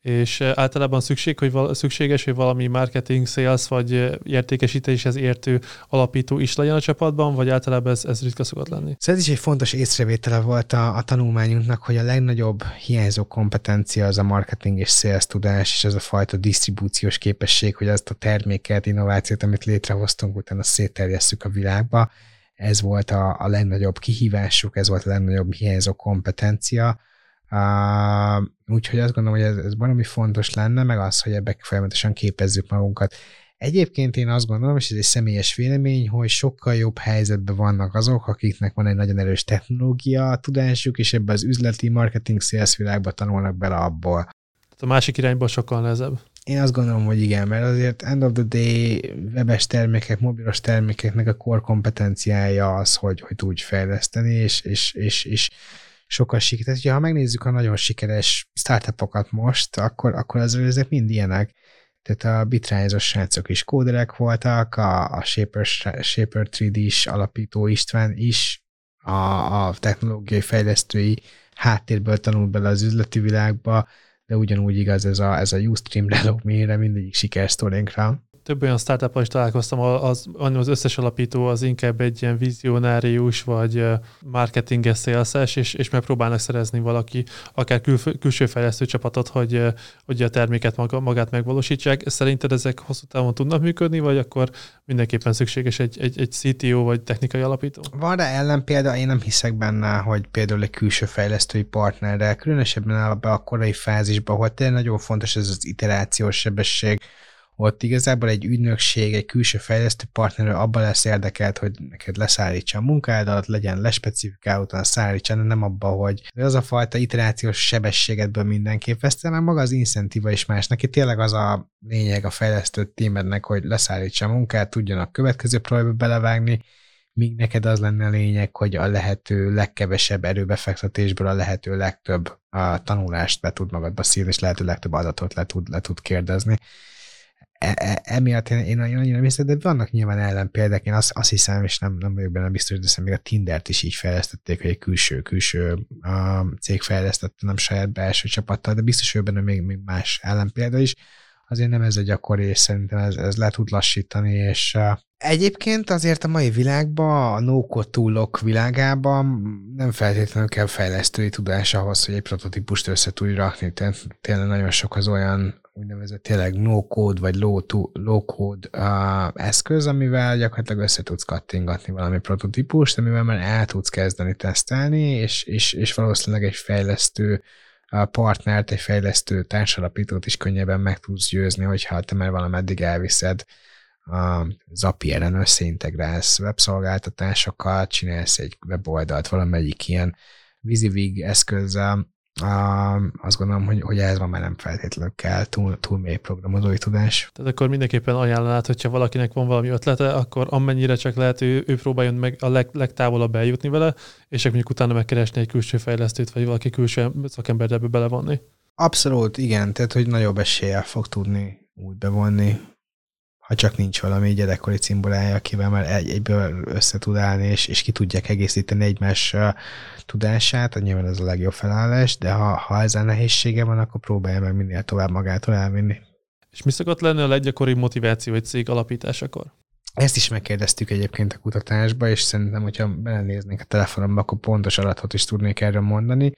És általában szükség, hogy val- szükséges, hogy valami marketing, sales vagy értékesítéshez értő alapító is legyen a csapatban, vagy általában ez, ez ritka szokott lenni? Szóval ez is egy fontos észrevétele volt a, a tanulmányunknak, hogy a legnagyobb hiányzó kompetencia az a marketing és sales tudás, és ez a fajta disztribúciós képesség, hogy azt a terméket, innovációt, amit létrehoztunk, utána szétterjesszük a világba. Ez volt a, a legnagyobb kihívásuk, ez volt a legnagyobb hiányzó kompetencia Uh, úgyhogy azt gondolom, hogy ez, ez valami fontos lenne, meg az, hogy ebbe folyamatosan képezzük magunkat. Egyébként én azt gondolom, és ez egy személyes vélemény, hogy sokkal jobb helyzetben vannak azok, akiknek van egy nagyon erős technológia tudásuk, és ebbe az üzleti marketing sales világba tanulnak bele abból. Tehát a másik irányból sokkal nehezebb. Én azt gondolom, hogy igen, mert azért end of the day webes termékek, mobilos termékeknek a core kompetenciája az, hogy, hogy tudj fejleszteni, és, és, és, és sokkal sikeres. Ha megnézzük a nagyon sikeres startupokat most, akkor, akkor az ezek mind ilyenek. Tehát a bitrányzos srácok is kóderek voltak, a, a Shaper, Shaper 3D-s alapító István is a, a technológiai fejlesztői háttérből tanult bele az üzleti világba, de ugyanúgy igaz ez a, ez a Ustream Relomére, mindegyik sikersztorinkra több olyan startup is találkoztam, az, az összes alapító az inkább egy ilyen vizionárius vagy marketinges sales és, és megpróbálnak szerezni valaki, akár kül, külső fejlesztő csapatot, hogy, hogy a terméket maga, magát megvalósítsák. Szerinted ezek hosszú távon tudnak működni, vagy akkor mindenképpen szükséges egy, egy, egy CTO vagy technikai alapító? Van rá ellenpélda, én nem hiszek benne, hogy például egy külső fejlesztői partnerrel, különösebben a korai fázisban, hogy tényleg nagyon fontos ez az iterációs sebesség, ott igazából egy ügynökség, egy külső fejlesztő partner abban lesz érdekelt, hogy neked leszállítsa a munkádat, legyen lespecifikálva, utána szállítsa, nem abba, hogy az a fajta iterációs sebességedből mindenképp veszte, hanem maga az incentíva is más. Neki tényleg az a lényeg a fejlesztő tímednek, hogy leszállítsa a munkát, tudjon a következő projektbe belevágni, míg neked az lenne a lényeg, hogy a lehető legkevesebb erőbefektetésből a lehető legtöbb a tanulást be tud magadba szívni, és lehető legtöbb adatot le tud, le tud kérdezni e, emiatt én, én annyira nem hiszem, de vannak nyilván ellenpéldák, én azt, azt hiszem, és nem, nem vagyok benne biztos, de hiszem, még a Tindert is így fejlesztették, hogy egy külső, külső um, cég fejlesztette, nem saját belső csapattal, de biztos, hogy benne még, még más ellenpélda is. Azért nem ez a gyakori, és szerintem ez, ez le tud lassítani, és Egyébként azért a mai világban, a no túlok világában nem feltétlenül kell fejlesztői tudás ahhoz, hogy egy prototípust össze tudj rakni. Tehát tényleg nagyon sok az olyan úgynevezett tényleg no-code vagy low-code uh, eszköz, amivel gyakorlatilag össze tudsz kattingatni valami prototípust, amivel már el tudsz kezdeni tesztelni, és, és, és valószínűleg egy fejlesztő uh, partnert, egy fejlesztő társalapítót is könnyebben meg tudsz győzni, hogyha te már valameddig elviszed a Zapieren összeintegrálsz webszolgáltatásokat, csinálsz egy weboldalt valamelyik ilyen VisiVig eszközzel, azt gondolom, hogy, hogy ez van már nem feltétlenül kell túl, túl mély programozói tudás. Tehát akkor mindenképpen ajánlanád, hogyha valakinek van valami ötlete, akkor amennyire csak lehet, ő, ő próbáljon meg a leg, legtávolabb eljutni vele, és mondjuk utána megkeresni egy külső fejlesztőt, vagy valaki külső szakembert ebbe belevonni. Abszolút, igen, tehát hogy nagyobb eséllyel fog tudni úgy bevonni ha csak nincs valami gyerekkori cimborája, akivel már egy, egyből össze tud állni, és, és ki tudják egészíteni egymás tudását, nyilván ez a legjobb felállás, de ha, ha ezzel nehézsége van, akkor próbálja meg minél tovább magától elvinni. És mi szokott lenni a leggyakoribb motiváció egy cég alapításakor? Ezt is megkérdeztük egyébként a kutatásba, és szerintem, hogyha belenéznénk a telefonomba, akkor pontos adatot is tudnék erről mondani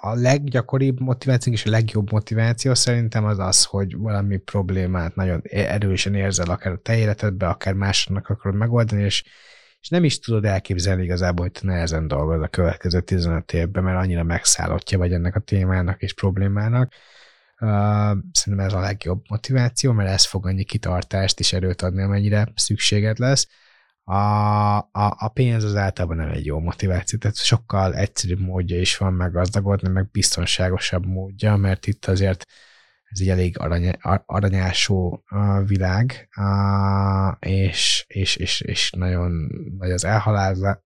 a leggyakoribb motiváció és a legjobb motiváció szerintem az az, hogy valami problémát nagyon erősen érzel, akár a te életedbe, akár másnak akarod megoldani, és, és nem is tudod elképzelni igazából, hogy te nehezen dolgozol a következő 15 évben, mert annyira megszállottja vagy ennek a témának és problémának. Uh, szerintem ez a legjobb motiváció, mert ez fog annyi kitartást és erőt adni, amennyire szükséged lesz a, a, a pénz az általában nem egy jó motiváció, tehát sokkal egyszerűbb módja is van meggazdagodni, meg biztonságosabb módja, mert itt azért ez egy elég arany, aranyásó világ, és, és, és, és nagyon nagy az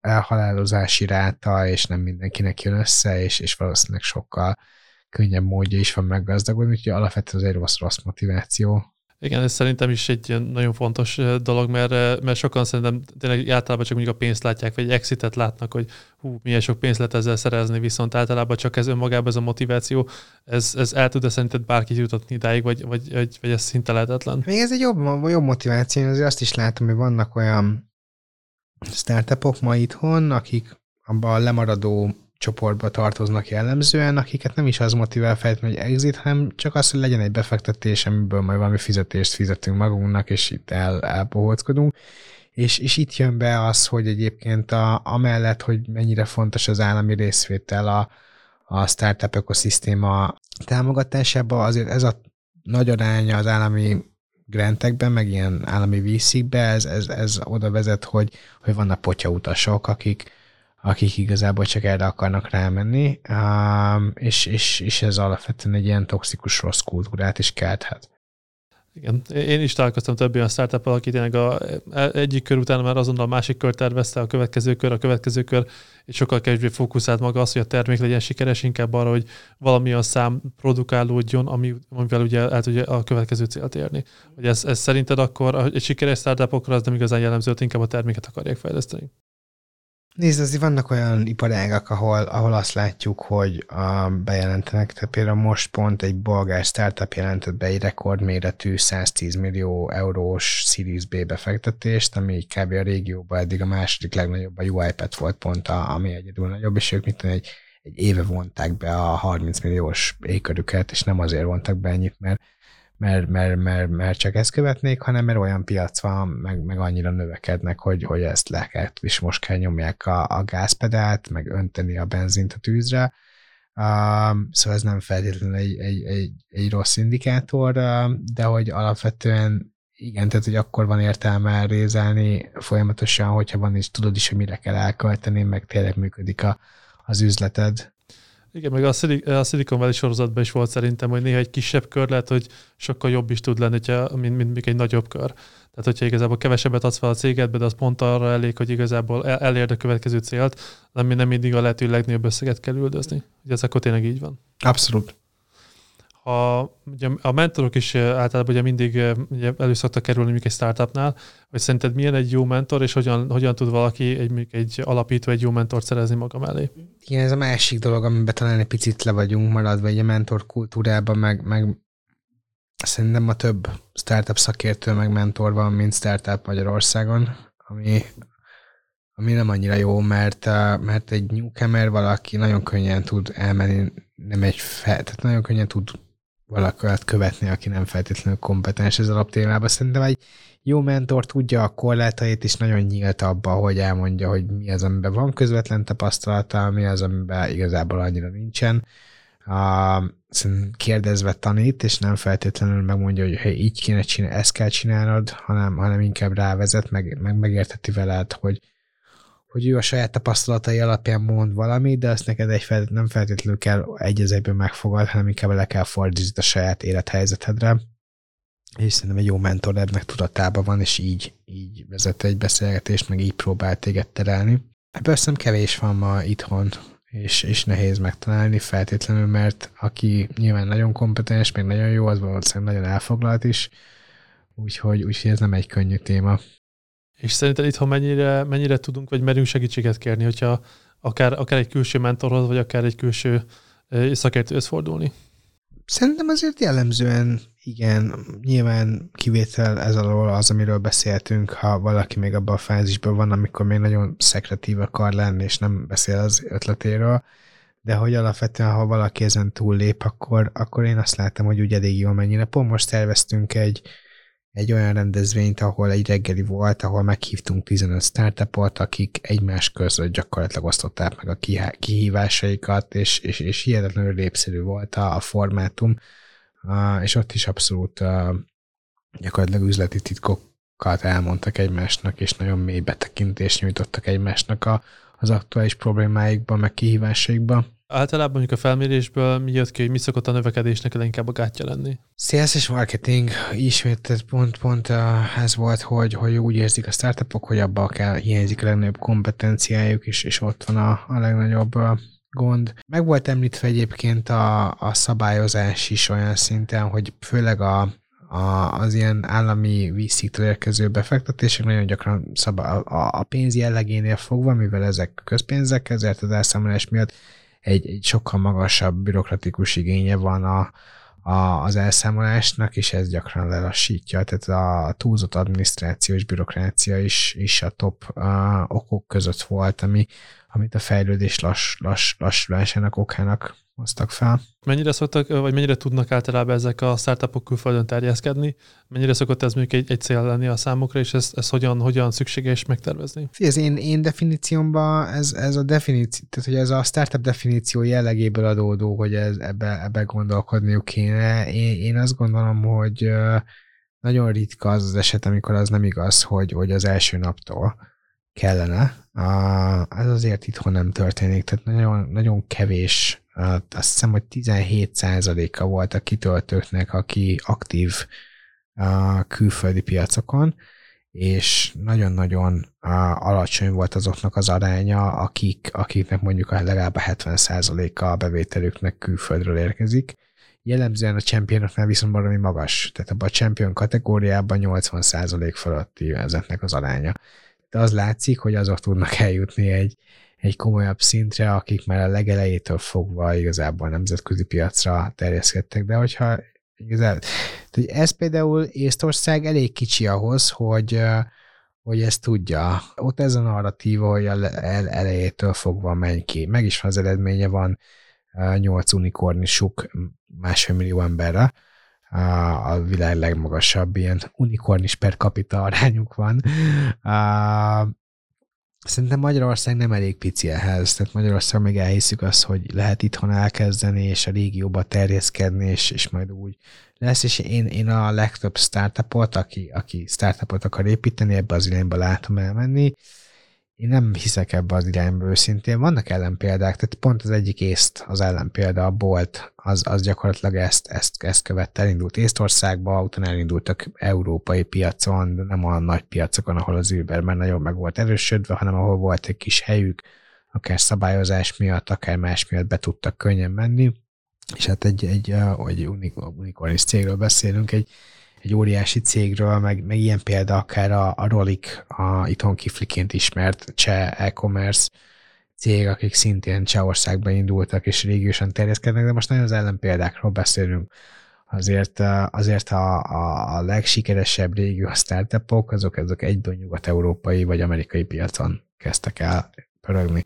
elhalálozási ráta, és nem mindenkinek jön össze, és, és valószínűleg sokkal könnyebb módja is van meggazdagodni, úgyhogy alapvetően ez egy rossz-rossz motiváció. Igen, ez szerintem is egy nagyon fontos dolog, mert, mert sokan szerintem tényleg általában csak mondjuk a pénzt látják, vagy egy exitet látnak, hogy hú, milyen sok pénzt lehet ezzel szerezni, viszont általában csak ez önmagában ez a motiváció, ez, ez el tud-e szerinted bárkit jutatni idáig, vagy, vagy, vagy, vagy ez szinte lehetetlen? Még ez egy jobb, jobb motiváció, azért azt is látom, hogy vannak olyan startupok ma itthon, akik abban a lemaradó csoportba tartoznak jellemzően, akiket nem is az motivál feltétlenül, hogy exit, hanem csak az, hogy legyen egy befektetés, amiből majd valami fizetést fizetünk magunknak, és itt el, elbohóckodunk. És, és itt jön be az, hogy egyébként a, amellett, hogy mennyire fontos az állami részvétel a, a startup ökoszisztéma támogatásában, azért ez a nagy aránya az állami grantekben, meg ilyen állami vízszikbe, ez, ez, ez oda vezet, hogy, hogy vannak potyautasok, akik, akik igazából csak erre akarnak rámenni, és, és, és ez alapvetően egy ilyen toxikus rossz kultúrát is kelthet. Igen, én is találkoztam több olyan startup aki tényleg a, e, egyik kör után már azonnal a másik kör tervezte, a következő kör, a következő kör, és sokkal kevésbé fókuszált maga az, hogy a termék legyen sikeres, inkább arra, hogy valami a szám produkálódjon, ami, amivel ugye el tudja a következő célt érni. Hogy ez, ez szerinted akkor egy sikeres startupokra az nem igazán jellemző, inkább a terméket akarják fejleszteni? Nézd, azért vannak olyan iparágak, ahol, ahol azt látjuk, hogy a bejelentenek, tehát például most pont egy bolgár startup jelentett be egy rekordméretű 110 millió eurós Series B befektetést, ami kb. a régióban eddig a második legnagyobb, a UiPath volt pont, a, ami egyedül nagyobb, és ők mit tudom, egy, egy éve vonták be a 30 milliós ékörüket, és nem azért vontak be ennyit, mert mert, mert, mert, mert csak ezt követnék, hanem mert olyan piac van, meg, meg annyira növekednek, hogy, hogy ezt le kell, és most kell nyomják a, a gázpedált, meg önteni a benzint a tűzre. Um, szóval ez nem feltétlenül egy, egy, egy, egy rossz indikátor, uh, de hogy alapvetően igen, tehát hogy akkor van értelme rézelni folyamatosan, hogyha van és tudod is, hogy mire kell elkölteni, meg tényleg működik a, az üzleted. Igen, meg a, a Silicon Valley sorozatban is volt szerintem, hogy néha egy kisebb kör lehet, hogy sokkal jobb is tud lenni, hogyha, mint, mint még egy nagyobb kör. Tehát, hogyha igazából kevesebbet adsz fel a cégedbe, de az pont arra elég, hogy igazából el, elérd a következő célt, nem, nem mindig a lehető legnagyobb összeget kell üldözni. Ugye ez akkor tényleg így van. Abszolút a, ugye a mentorok is általában ugye mindig ugye elő szoktak kerülni mondjuk egy startupnál, hogy szerinted milyen egy jó mentor, és hogyan, hogyan tud valaki egy, egy alapító egy jó mentort szerezni maga mellé? Igen, ez a másik dolog, amiben talán egy picit le vagyunk maradva egy a mentor kultúrában, meg, meg szerintem a több startup szakértő meg mentor van, mint startup Magyarországon, ami, ami nem annyira jó, mert, mert egy newcomer valaki nagyon könnyen tud elmenni, nem egy fel, tehát nagyon könnyen tud valakit követni, aki nem feltétlenül kompetens ez alaptémában. Szerintem egy jó mentor tudja a korlátait, és nagyon nyílt abba, hogy elmondja, hogy mi az, amiben van közvetlen tapasztalata, mi az, amiben igazából annyira nincsen. Uh, kérdezve tanít, és nem feltétlenül megmondja, hogy hey, így kéne csinálni, ezt kell csinálnod, hanem, hanem inkább rávezet, meg, meg megérteti veled, hogy hogy ő a saját tapasztalatai alapján mond valami, de azt neked egy fel, nem feltétlenül kell egy az egyben megfogad, hanem inkább le kell fordítani a saját élethelyzetedre. És szerintem egy jó mentor ebnek tudatában van, és így, így vezet egy beszélgetést, meg így próbál téged terelni. Ebből azt kevés van ma itthon, és, és nehéz megtalálni feltétlenül, mert aki nyilván nagyon kompetens, meg nagyon jó, az valószínűleg nagyon elfoglalt is, úgyhogy, úgyhogy ez nem egy könnyű téma. És szerinted itthon mennyire, mennyire tudunk, vagy merünk segítséget kérni, hogyha akár, akár egy külső mentorhoz, vagy akár egy külső szakértőhöz fordulni? Szerintem azért jellemzően igen, nyilván kivétel ez alól az, amiről beszéltünk, ha valaki még abban a fázisban van, amikor még nagyon szekretív akar lenni, és nem beszél az ötletéről, de hogy alapvetően, ha valaki ezen túllép, akkor, akkor én azt látom, hogy úgy elég jól mennyire. Pont most terveztünk egy, egy olyan rendezvényt, ahol egy reggeli volt, ahol meghívtunk 15 startupot, akik egymás között gyakorlatilag osztották meg a kihívásaikat, és, és, és hihetetlenül népszerű volt a, a formátum, és ott is abszolút gyakorlatilag üzleti titkokat elmondtak egymásnak, és nagyon mély betekintést nyújtottak egymásnak a, az aktuális problémáikba, meg kihívásaikba. Általában mondjuk a felmérésből mi jött ki, hogy mi szokott a növekedésnek inkább a gátja lenni? Sales és marketing ismét pont, pont ez volt, hogy, hogy úgy érzik a startupok, hogy abba kell, hiányzik a legnagyobb kompetenciájuk, és, és ott van a, a legnagyobb gond. Meg volt említve egyébként a, a szabályozás is olyan szinten, hogy főleg a, a, az ilyen állami vízsziktől érkező befektetések nagyon gyakran szab, a, a pénz jellegénél fogva, mivel ezek közpénzek, ezért az elszámolás miatt egy, egy sokkal magasabb bürokratikus igénye van a, a, az elszámolásnak, és ez gyakran lelassítja. Tehát a túlzott adminisztráció és bürokrácia is, is a top uh, okok között volt, ami, amit a fejlődés lass, lass, lassulásának okának hoztak fel. Mennyire szoktak, vagy mennyire tudnak általában ezek a startupok külföldön terjeszkedni? Mennyire szokott ez mondjuk egy, egy cél lenni a számukra, és ezt, ezt hogyan, hogyan szükséges megtervezni? Az én, én definíciómban ez, ez a definíció, tehát hogy ez a startup definíció jellegéből adódó, hogy ez, ebbe, ebbe gondolkodniuk kéne. Én, én azt gondolom, hogy nagyon ritka az az eset, amikor az nem igaz, hogy, hogy az első naptól kellene. Ez azért itthon nem történik, tehát nagyon, nagyon kevés azt hiszem, hogy 17%-a volt a kitöltőknek, aki aktív a külföldi piacokon, és nagyon-nagyon alacsony volt azoknak az aránya, akik, akiknek mondjuk legalább a 70%-a a bevételüknek külföldről érkezik. Jellemzően a championoknál viszont valami magas, tehát abban a champion kategóriában 80% fölötti ezeknek az aránya. De az látszik, hogy azok tudnak eljutni egy, egy komolyabb szintre, akik már a legelejétől fogva igazából nemzetközi piacra terjeszkedtek, de hogyha igazából, hogy ez például Észtország elég kicsi ahhoz, hogy hogy ezt tudja. Ott ez a narratíva, hogy el, el, elejétől fogva menj ki. Meg is van az eredménye, van 8 unikornisuk másfél millió emberre, a világ legmagasabb ilyen unikornis per capita arányuk van. Szerintem Magyarország nem elég pici ehhez, tehát Magyarország még elhiszük azt, hogy lehet itthon elkezdeni, és a régióba terjeszkedni, és, és majd úgy lesz, és én, én a legtöbb startupot, aki, aki startupot akar építeni, ebbe az irányba látom elmenni, én nem hiszek ebbe az irányba őszintén. Vannak ellenpéldák, tehát pont az egyik észt, az ellenpélda, a Bolt, az, az gyakorlatilag ezt, ezt, ezt követte, elindult Észtországba, utána elindultak európai piacon, de nem olyan nagy piacokon, ahol az Uber már nagyon meg volt erősödve, hanem ahol volt egy kis helyük, akár szabályozás miatt, akár más miatt be tudtak könnyen menni, és hát egy, egy, egy unikornis cégről beszélünk, egy, egy óriási cégről, meg, meg ilyen példa akár a, a Rolik, a itthon kifliként ismert cseh e-commerce cég, akik szintén Csehországban indultak és régiósan terjeszkednek, de most nagyon az ellenpéldákról beszélünk. Azért, azért a, a, a legsikeresebb régió startupok, azok, azok egyből nyugat-európai vagy amerikai piacon kezdtek el pörögni.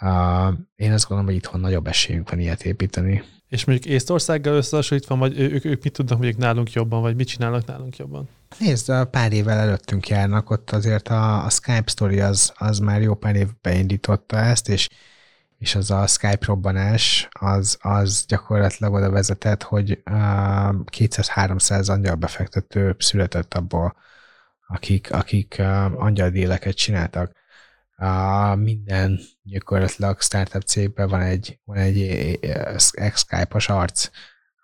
Uh, én azt gondolom, hogy itthon nagyobb esélyünk van ilyet építeni. És mondjuk Észtországgal összehasonlítva, vagy ők, ők mit tudnak mondjuk nálunk jobban, vagy mit csinálnak nálunk jobban? Nézd, pár évvel előttünk járnak, ott azért a, a Skype Story az, az már jó pár év beindította ezt, és, és az a Skype robbanás, az, az gyakorlatilag oda vezetett, hogy uh, 200-300 angyalbefektető született abból, akik, akik angyaldéleket csináltak a minden gyakorlatilag startup cégben van egy, van egy Skype-os arc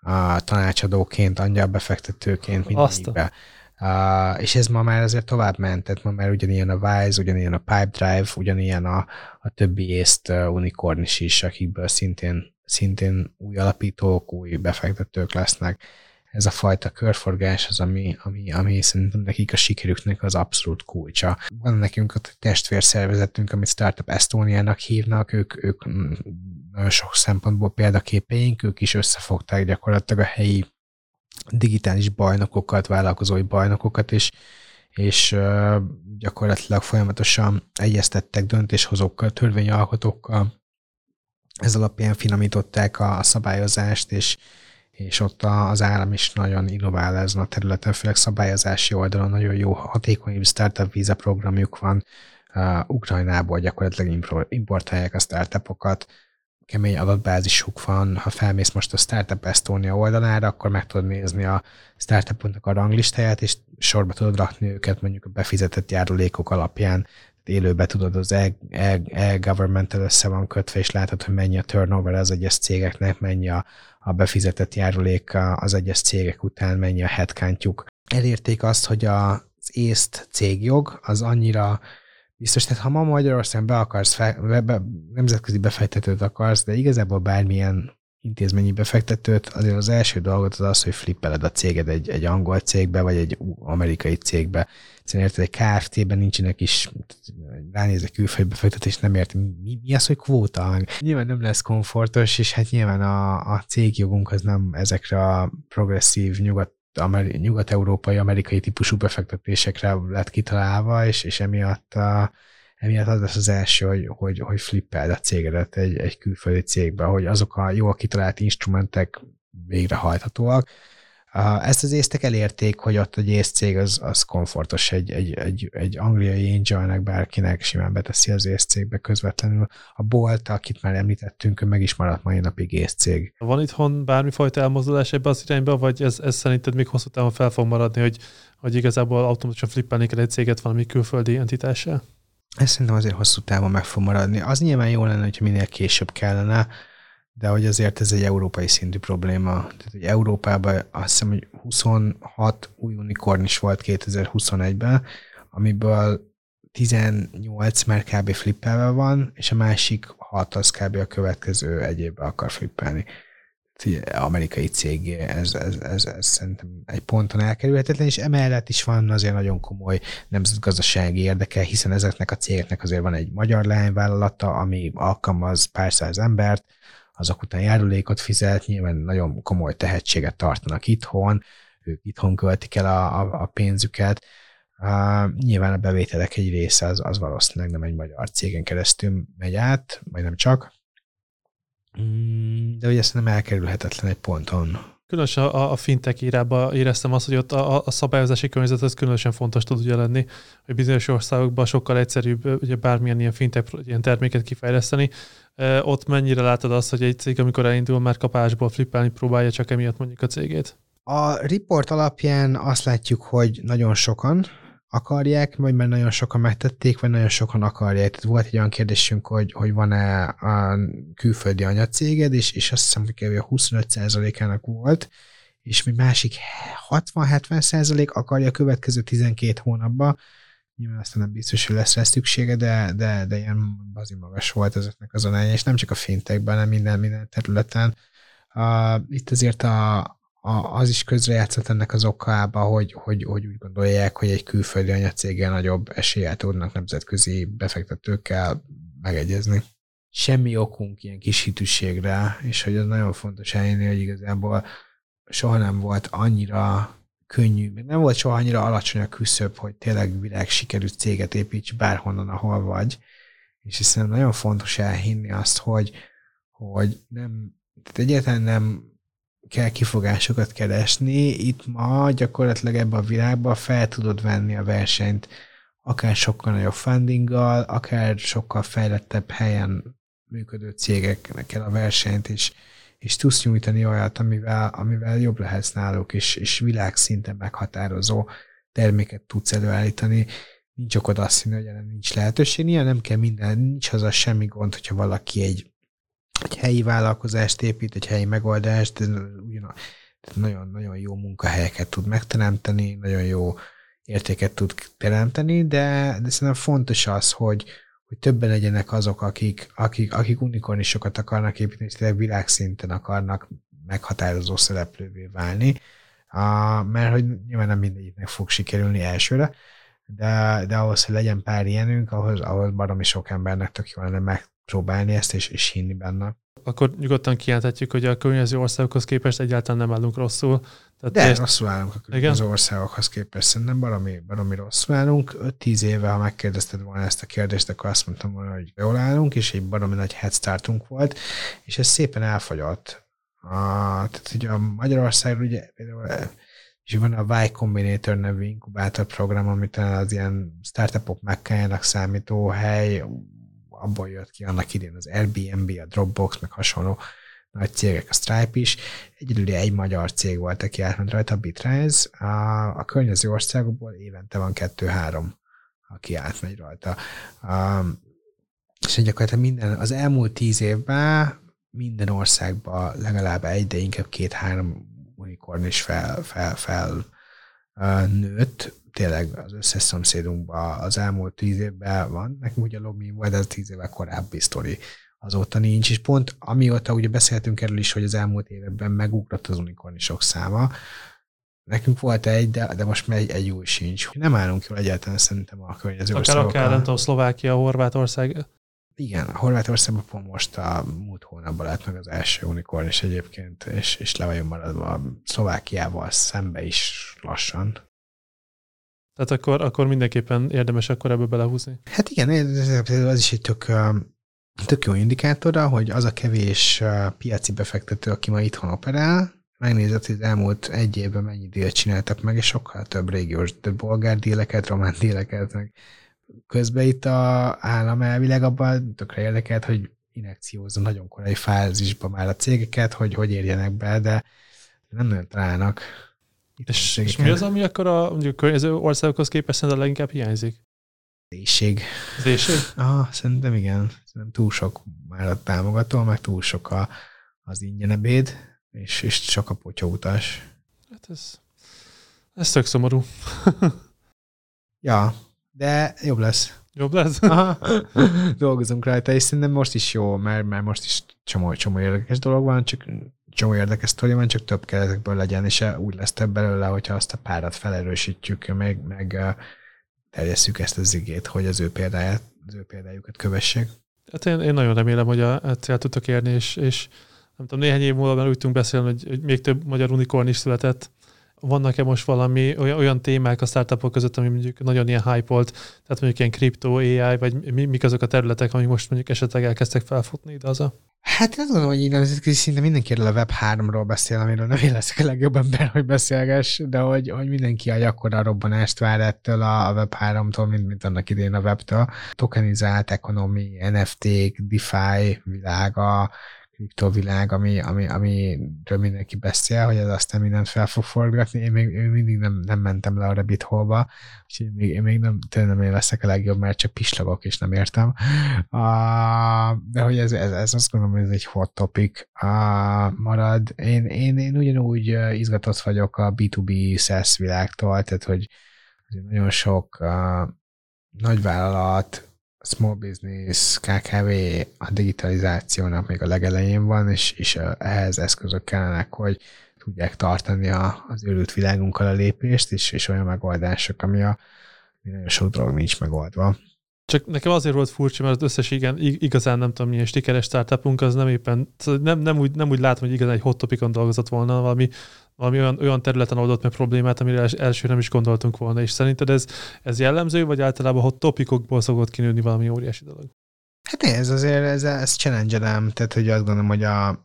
a tanácsadóként, angyalbefektetőként mindegyikbe. Uh, és ez ma már azért tovább ment, tehát ma már ugyanilyen a Wise, ugyanilyen a Pipedrive, ugyanilyen a, a többi észt uh, unikornis is, akikből szintén, szintén új alapítók, új befektetők lesznek ez a fajta körforgás az, ami, ami, ami szerintem nekik a sikerüknek az abszolút kulcsa. Van nekünk a testvérszervezetünk, amit Startup Estoniának hívnak, ők, ők nagyon sok szempontból példaképeink, ők is összefogták gyakorlatilag a helyi digitális bajnokokat, vállalkozói bajnokokat, és, és gyakorlatilag folyamatosan egyeztettek döntéshozókkal, törvényalkotókkal, ez alapján finomították a szabályozást, és, és ott az állam is nagyon innovál ezen a területen, főleg szabályozási oldalon. Nagyon jó, hatékony startup víza programjuk van, uh, Ukrajnából gyakorlatilag importálják a startupokat, kemény adatbázisuk van, ha felmész most a Startup Estonia oldalára, akkor meg tudod nézni a startupoknak a ranglistáját, és sorba tudod rakni őket mondjuk a befizetett járulékok alapján, élőbe tudod, az e-government-tel össze van kötve, és látod, hogy mennyi a turnover az egyes cégeknek, mennyi a, a befizetett járulék az egyes cégek után, mennyi a headcountjuk. Elérték azt, hogy az észt cégjog az annyira biztos, tehát ha ma Magyarországon be akarsz, fel, be, be, nemzetközi befektetőt akarsz, de igazából bármilyen intézményi befektetőt, azért az első dolgot az az, hogy flippeled a céged egy, egy angol cégbe, vagy egy amerikai cégbe. Egyszerűen érted, egy KFT-ben nincsenek is, ránézek külföldi befektetés, nem értem, mi, mi az, hogy kvóta? Nyilván nem lesz komfortos, és hát nyilván a, a cégjogunk az nem ezekre a progresszív nyugat ameri- nyugat-európai, amerikai típusú befektetésekre lett kitalálva, és, és emiatt a, emiatt az lesz az első, hogy, hogy, hogy flippeld a cégedet egy, egy külföldi cégbe, hogy azok a jól kitalált instrumentek végrehajthatóak. Ezt az észtek elérték, hogy ott egy észcég az, az komfortos, egy, egy, egy, egy angliai angelnek bárkinek simán beteszi az észcégbe közvetlenül. A Bolt, akit már említettünk, meg is maradt mai napig észcég. Van itthon bármifajta elmozdulás ebbe az irányba, vagy ez, ez szerinted még hosszú távon fel fog maradni, hogy, hogy igazából automatikusan flippelni kell egy céget valami külföldi entitással? Ez szerintem azért hosszú távon meg fog maradni. Az nyilván jó lenne, hogyha minél később kellene, de hogy azért ez egy európai szintű probléma. Tehát, hogy Európában azt hiszem, hogy 26 új unikorn is volt 2021-ben, amiből 18 már kb. flippelve van, és a másik 6 az kb. a következő egyébbe akar flippelni amerikai cég, ez, ez, ez, ez szerintem egy ponton elkerülhetetlen, és emellett is van azért nagyon komoly nemzetgazdasági érdeke, hiszen ezeknek a cégeknek azért van egy magyar leányvállalata, ami alkalmaz pár száz embert, azok után járulékot fizet, nyilván nagyon komoly tehetséget tartanak itthon, ők itthon költik el a, a, a pénzüket, Uh, nyilván a bevételek egy része az, az valószínűleg nem egy magyar cégen keresztül megy át, vagy nem csak, de ugye ezt nem elkerülhetetlen egy ponton. Különösen a, a fintech írában éreztem azt, hogy ott a, a szabályozási környezet az különösen fontos tud ugye lenni, hogy bizonyos országokban sokkal egyszerűbb ugye bármilyen ilyen fintech ilyen terméket kifejleszteni. Ott mennyire látod azt, hogy egy cég, amikor elindul, már kapásból flippelni próbálja csak emiatt mondjuk a cégét? A report alapján azt látjuk, hogy nagyon sokan, akarják, vagy mert nagyon sokan megtették, vagy nagyon sokan akarják. Tehát volt egy olyan kérdésünk, hogy, hogy van-e a külföldi anyacéged, és, és azt hiszem, hogy a 25%-ának volt, és mi másik 60-70% akarja a következő 12 hónapban. Nyilván aztán nem biztos, hogy lesz rá szüksége, de, de, de ilyen bazi magas volt ezeknek az aránya, és nem csak a fintekben, hanem minden, minden területen. Uh, itt azért a, a, az is közrejátszott ennek az okába, hogy, hogy, hogy úgy gondolják, hogy egy külföldi anyacéggel nagyobb eséllyel tudnak nemzetközi befektetőkkel megegyezni. Semmi okunk ilyen kis hitűségre, és hogy ez nagyon fontos elérni, hogy igazából soha nem volt annyira könnyű, még nem volt soha annyira alacsony a küszöb, hogy tényleg világ sikerű céget építs bárhonnan, ahol vagy. És hiszen nagyon fontos elhinni azt, hogy, hogy nem, tehát egyáltalán nem kell kifogásokat keresni. Itt ma gyakorlatilag ebben a világban fel tudod venni a versenyt akár sokkal nagyobb fundinggal, akár sokkal fejlettebb helyen működő cégeknek kell a versenyt, és, és tudsz nyújtani olyat, amivel, amivel jobb lehetsz náluk, és, és világszinten meghatározó terméket tudsz előállítani. Nincs okod azt hinni, hogy erre nincs lehetőség. Ilyen nem kell minden, nincs az a semmi gond, hogyha valaki egy egy helyi vállalkozást épít, egy helyi megoldást, ugyan, nagyon, nagyon jó munkahelyeket tud megteremteni, nagyon jó értéket tud teremteni, de, de szerintem fontos az, hogy, hogy többen legyenek azok, akik, akik, akik unikornisokat akarnak építeni, és tényleg világszinten akarnak meghatározó szereplővé válni, uh, mert hogy nyilván nem mindegyiknek fog sikerülni elsőre, de, de ahhoz, hogy legyen pár ilyenünk, ahhoz, ahhoz baromi sok embernek tök jó lenne meg, próbálni ezt, és, és hinni benne. Akkor nyugodtan kijelenthetjük, hogy a környező országokhoz képest egyáltalán nem állunk rosszul. Tehát De ezt... rosszul állunk a környező országokhoz képest. Szerintem baromi, baromi rosszul állunk. 5-10 éve, ha megkérdezted volna ezt a kérdést, akkor azt mondtam volna, hogy jól állunk, és egy baromi nagy head startunk volt, és ez szépen elfagyott. A, tehát ugye a Magyarország ugye például és van a Y Combinator nevű inkubátor program, amit az ilyen startupok megkájának számító hely, abból jött ki annak idén az Airbnb, a Dropbox, meg hasonló nagy cégek, a Stripe is. Egyedül egy magyar cég volt, aki átment rajta, a Bitrise. A, a környező országokból évente van kettő-három, aki átmegy rajta. A, és gyakorlatilag minden, az elmúlt tíz évben minden országban legalább egy, de inkább két-három unikorn is fel, fel, fel nőtt, tényleg az összes szomszédunkban az elmúlt tíz évben van, nekünk ugye a lobby volt, ez tíz éve korábbi sztori azóta nincs, és pont amióta ugye beszéltünk erről is, hogy az elmúlt években megugrott az unikornisok száma, Nekünk volt egy, de, de most már egy, egy új sincs. Nem állunk jól egyáltalán szerintem a környező Akár, akár, nem tudom, Szlovákia, Horvátország. Igen, a Horvátországban most a múlt hónapban lett meg az első unikorn is egyébként, és, és le vagyunk maradva Szlovákiával szembe is lassan. Tehát akkor, akkor mindenképpen érdemes akkor ebbe belehúzni. Hát igen, az is egy tök, tök jó indikátora, hogy az a kevés piaci befektető, aki ma itthon operál, megnézed, hogy az elmúlt egy évben mennyi dílt csináltak meg, és sokkal több régiós, több bolgár díleket, román díleket, meg közben itt a állam elvileg abban tökre érdekelt, hogy inekciózza nagyon korai fázisban már a cégeket, hogy hogy érjenek be, de nem nagyon találnak. És, és mi az, ami akkor a mondjuk környező országokhoz képest szerintem leginkább hiányzik? Éjség. Az éjség? Ah, szerintem igen. Szerintem túl sok már a támogató, meg túl sok a, az ingyenebéd, és, és csak a potyautás. Hát ez, ez tök szomorú. ja, de jobb lesz. Jobb lesz? Dolgozunk rajta, és szerintem most is jó, mert, mert most is csomó, csomó érdekes dolog van, csak csomó érdekes sztori van, csak több kell ezekből legyen, és úgy lesz több belőle, hogyha azt a párat felerősítjük, meg, meg terjesszük ezt az igét, hogy az ő példáját, az ő példájukat kövessék. Hát én, én nagyon remélem, hogy a, a cél tudtok érni, és, és nem tudom, néhány év múlva már úgy tudunk beszélni, hogy, hogy még több magyar unikorn is született. Vannak-e most valami olyan, olyan témák a startupok között, ami mondjuk nagyon ilyen hype volt, tehát mondjuk ilyen kriptó, AI, vagy mi, mik azok a területek, amik most mondjuk esetleg elkezdtek felfutni ide haza? Hát azt gondolom, hogy nemzetközi szinte mindenki a Web3-ról beszél, amiről nem én leszek a legjobb ember, hogy beszélgess, de hogy, hogy mindenki a akkora robbanást vár ettől a Web3-tól, mint, mint annak idén a Web-től. Tokenizált ekonomi, NFT-k, DeFi világa, kriptovilág, ami, ami, amiről mindenki beszél, hogy ez aztán mindent fel fog forgatni. Én még én mindig nem, nem mentem le a rabbit hole-ba, úgyhogy még, én még nem, tényleg nem én leszek a legjobb, mert csak pislagok, és nem értem. Uh, de hogy ez, ez, ez azt gondolom, hogy ez egy hot topic uh, marad. Én, én, én ugyanúgy izgatott vagyok a B2B SaaS világtól, tehát hogy nagyon sok uh, nagyvállalat small business, KKV a digitalizációnak még a legelején van, és, és ehhez eszközök kellenek, hogy tudják tartani a, az őrült világunkkal a lépést, és, és olyan megoldások, ami a nagyon sok dolog nincs megoldva. Csak nekem azért volt furcsa, mert az összes igen, igazán nem tudom milyen sikeres startupunk, az nem éppen, nem, nem, úgy, nem úgy látom, hogy igazán egy hot topicon dolgozott volna, valami valami olyan, olyan területen oldott meg problémát, amire els, első nem is gondoltunk volna. És szerinted ez, ez jellemző, vagy általában hot topikokból szokott kinőni valami óriási dolog? Hát ez azért, ez, ez challenge tehát hogy azt gondolom, hogy a,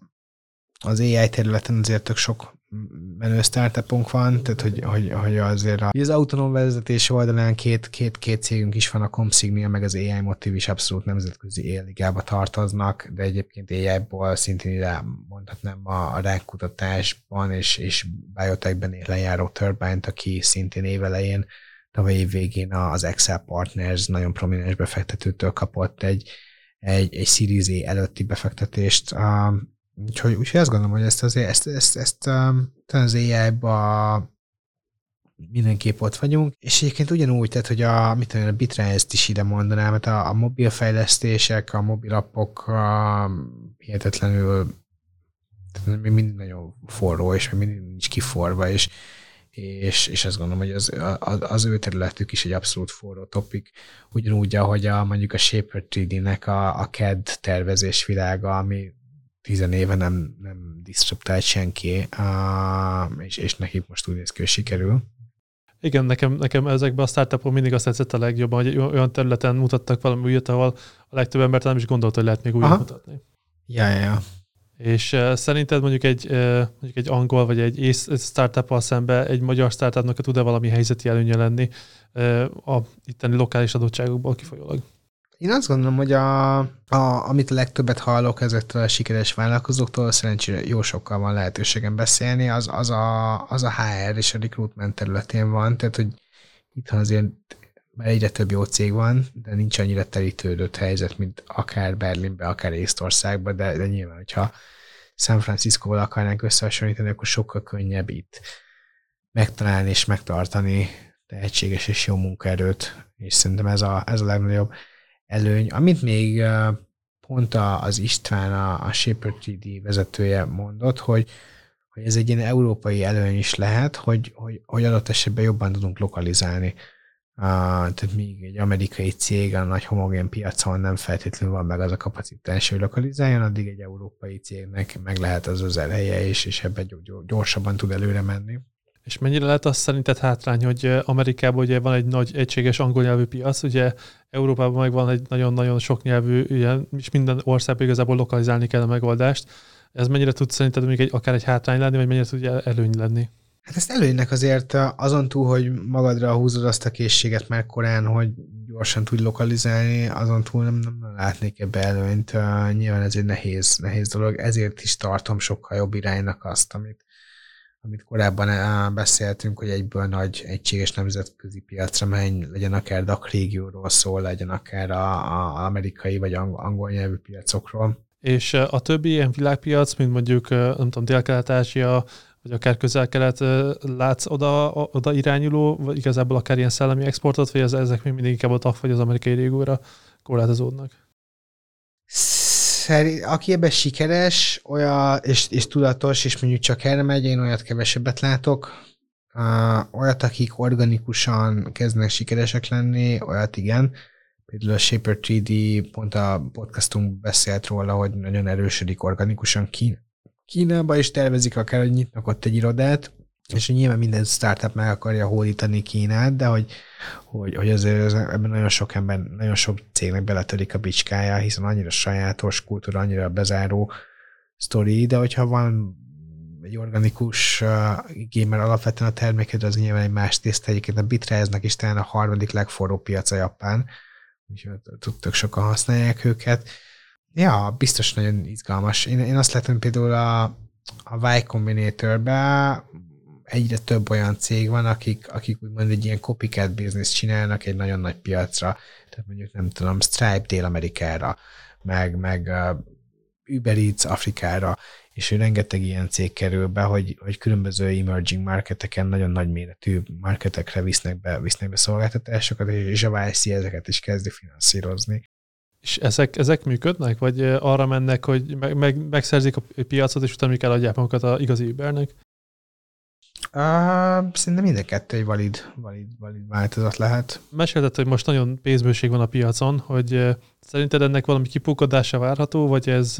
az AI területen azért tök sok menő startupunk van, tehát hogy, hogy, hogy azért a, az autonóm vezetés oldalán két, két, két cégünk is van, a Comsignia meg az AI Motiv is abszolút nemzetközi éligába tartoznak, de egyébként AI-ból szintén ide mondhatnám a, a rákutatásban és, és biotechben lejáró Turbine-t, aki szintén évelején, tavaly év végén az Excel Partners nagyon prominens befektetőtől kapott egy, egy, egy Series A előtti befektetést, Úgyhogy, úgyhogy azt gondolom, hogy ezt azért, ezt, ezt, ezt um, az AI-ba mindenképp ott vagyunk, és egyébként ugyanúgy, tehát, hogy a, mit tudom, a bitre ezt is ide mondanám, mert a, a mobilfejlesztések, a mobilappok a, hihetetlenül tehát mindig nagyon forró, és mindig nincs kiforva, és, és, és azt gondolom, hogy az, az, az ő területük is egy abszolút forró topik, ugyanúgy, ahogy a, mondjuk a Shaper 3D-nek a, a CAD tervezés világa, ami tizen éve nem, nem disruptált senki, és, és nekik most úgy néz ki, hogy sikerül. Igen, nekem, nekem ezekben a startupok mindig azt tetszett a legjobban, hogy olyan területen mutattak valami újat, ahol a legtöbb embert nem is gondolt, hogy lehet még újat Aha. mutatni. Ja, ja, ja. És uh, szerinted mondjuk egy, uh, mondjuk egy angol vagy egy ész startup szembe egy magyar startupnak tud-e valami helyzeti előnye lenni uh, a itteni lokális adottságokból kifolyólag? Én azt gondolom, hogy a, a, amit a legtöbbet hallok ezektől a sikeres vállalkozóktól, szerencsére jó sokkal van lehetőségem beszélni, az, az, a, az a HR és a recruitment területén van, tehát hogy itt azért már egyre több jó cég van, de nincs annyira terítődött helyzet, mint akár Berlinbe, akár Észtországban, de, de nyilván, hogyha San Francisco-val akarnánk összehasonlítani, akkor sokkal könnyebb itt megtalálni és megtartani tehetséges és jó munkaerőt, és szerintem ez a, ez a legnagyobb előny. Amit még pont az István, a, a Shaper 3D vezetője mondott, hogy, hogy ez egy ilyen európai előny is lehet, hogy, hogy, hogy adott esetben jobban tudunk lokalizálni. Uh, tehát még egy amerikai cég a nagy homogén piacon nem feltétlenül van meg az a kapacitás, hogy lokalizáljon, addig egy európai cégnek meg lehet az az eleje, és, és ebben gyorsabban tud előre menni. És mennyire lehet azt szerinted hátrány, hogy Amerikában ugye van egy nagy egységes angol nyelvű piac, ugye Európában meg van egy nagyon-nagyon sok nyelvű, ugye, és minden országban igazából lokalizálni kell a megoldást. Ez mennyire tud szerinted még egy, akár egy hátrány lenni, vagy mennyire tud előny lenni? Hát ezt előnynek azért azon túl, hogy magadra húzod azt a készséget már korán, hogy gyorsan tudj lokalizálni, azon túl nem, nem látnék ebbe előnyt. Nyilván ez egy nehéz, nehéz dolog, ezért is tartom sokkal jobb iránynak azt, amit, amit korábban beszéltünk, hogy egyből nagy egységes nemzetközi piacra menj, legyen akár DAC régióról szól, legyen akár a, a amerikai vagy angol nyelvű piacokról. És a többi ilyen világpiac, mint mondjuk, nem tudom, Dél-Kelet-Ázsia, vagy akár közel-kelet látsz oda, oda irányuló, vagy igazából akár ilyen szellemi exportot, vagy ezek még mindig inkább a TAF vagy az amerikai régóra korlátozódnak? Szerint, aki ebben sikeres, olyan, és, és tudatos, és mondjuk csak erre megy, én olyat kevesebbet látok. Uh, olyat, akik organikusan kezdnek sikeresek lenni, olyat igen. Például a Shaper 3D, pont a podcastunk beszélt róla, hogy nagyon erősödik organikusan Kín Kínába, és tervezik akár, hogy nyitnak ott egy irodát, és nyilván minden startup meg akarja hódítani Kínát, de hogy, hogy, hogy azért ebben nagyon sok ember, nagyon sok cégnek beletörik a bicskája, hiszen annyira sajátos kultúra, annyira bezáró sztori, de hogyha van egy organikus uh, gamer alapvetően a terméked, az nyilván egy más tészta. Egyébként a Bitreznek is talán a harmadik legforróbb piac a Japán, úgyhogy tök sokan használják őket. Ja, biztos nagyon izgalmas. Én, én azt látom, például a, a Y Combinator-ben egyre több olyan cég van, akik, akik úgymond egy ilyen copycat business csinálnak egy nagyon nagy piacra, tehát mondjuk nem tudom, Stripe Dél-Amerikára, meg, meg uh, Uber Eats Afrikára, és hogy rengeteg ilyen cég kerül be, hogy, hogy különböző emerging marketeken, nagyon nagy méretű marketekre visznek be, visznek be szolgáltatásokat, és a YC ezeket is kezdi finanszírozni. És ezek, ezek működnek? Vagy arra mennek, hogy meg, meg, megszerzik a piacot, és utána kell adják magukat a igazi Ubernek? Uh, szerintem mind a kettő egy valid, valid, valid változat lehet. Mesélted, hogy most nagyon pénzbőség van a piacon, hogy szerinted ennek valami kipukkadása várható, vagy ez,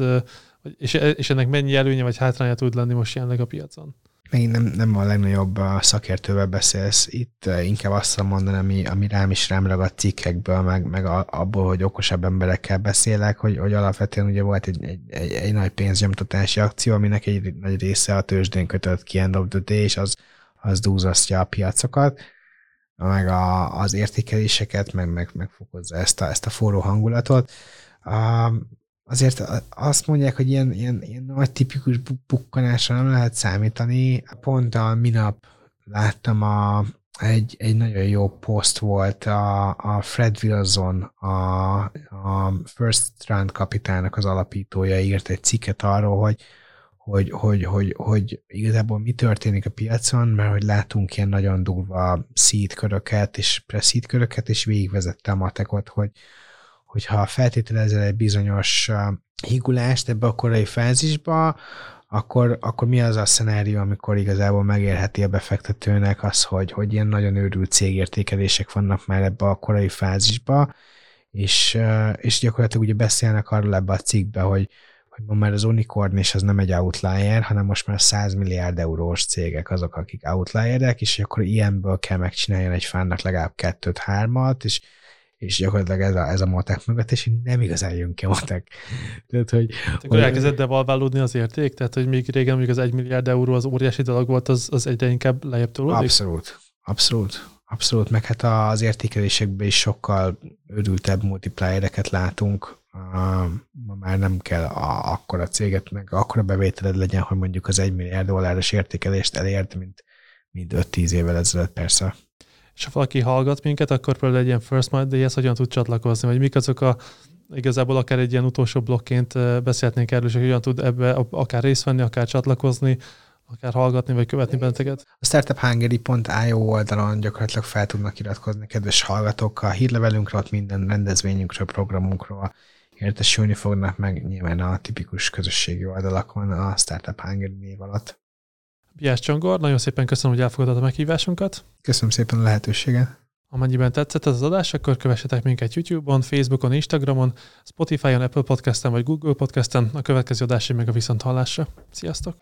és, és ennek mennyi előnye vagy hátránya tud lenni most jelenleg a piacon? Még nem, nem a legnagyobb szakértővel beszélsz. Itt inkább azt mondani, ami, ami rám is rám ragadt cikkekből, meg, meg abból, hogy okosabb emberekkel beszélek, hogy, hogy alapvetően ugye volt egy, egy, egy, egy nagy pénzgyomtatási akció, aminek egy nagy része a tőzsdén kötött ki és az, az dúzasztja a piacokat, meg a, az értékeléseket, meg, meg, megfokozza ezt a, ezt a forró hangulatot. Um, azért azt mondják, hogy ilyen, ilyen, ilyen nagy tipikus bukkanásra nem lehet számítani. Pont a minap láttam a, egy, egy nagyon jó poszt volt a, a Fred Wilson, a, a First Round kapitánynak az alapítója írt egy cikket arról, hogy, hogy, hogy, hogy, hogy igazából mi történik a piacon, mert hogy látunk ilyen nagyon durva seed köröket és pre köröket, és végigvezette a matekot, hogy, hogyha feltételezel egy bizonyos higulást ebbe a korai fázisba, akkor, akkor mi az a szenárió, amikor igazából megérheti a befektetőnek az, hogy, hogy ilyen nagyon őrült cégértékelések vannak már ebbe a korai fázisba, és, és gyakorlatilag ugye beszélnek arról ebbe a cikkbe, hogy, hogy ma már az unicorn és az nem egy outlier, hanem most már 100 milliárd eurós cégek azok, akik outlierek, és akkor ilyenből kell megcsinálni egy fánnak legalább kettőt, hármat, és és gyakorlatilag ez a, ez a matek mögött, és nem igazán jön ki a matek. Tehát, hogy, Tehát akkor elkezdett devalválódni az érték? Tehát, hogy még régen, még az egy milliárd euró az óriási dolog volt, az, az egyre inkább lejjebb tolódik? Abszolút. Abszolút. Abszolút, meg hát az értékelésekben is sokkal örültebb multipliereket látunk. Ma már nem kell a, akkora céget, meg akkora bevételed legyen, hogy mondjuk az egy milliárd dolláros értékelést elért, mint, mint 5-10 évvel ezelőtt persze és ha valaki hallgat minket, akkor például egy ilyen First Mind Day-hez hogyan tud csatlakozni, vagy mik azok a igazából akár egy ilyen utolsó blokként beszélhetnénk erről, és hogyan tud ebbe akár részt venni, akár csatlakozni, akár hallgatni, vagy követni benneteket? A startuphungary.io oldalon gyakorlatilag fel tudnak iratkozni kedves hallgatók a hírlevelünkről, ott minden rendezvényünkről, programunkról, értesülni fognak meg nyilván a tipikus közösségi oldalakon a Startup Hungary név alatt. Biás Csongor, nagyon szépen köszönöm, hogy elfogadtad a meghívásunkat. Köszönöm szépen a lehetőséget. Amennyiben tetszett ez az adás, akkor kövessetek minket YouTube-on, Facebookon, Instagramon, Spotify-on, Apple Podcast-en vagy Google Podcast-en. A következő adásig meg a viszont hallásra. Sziasztok!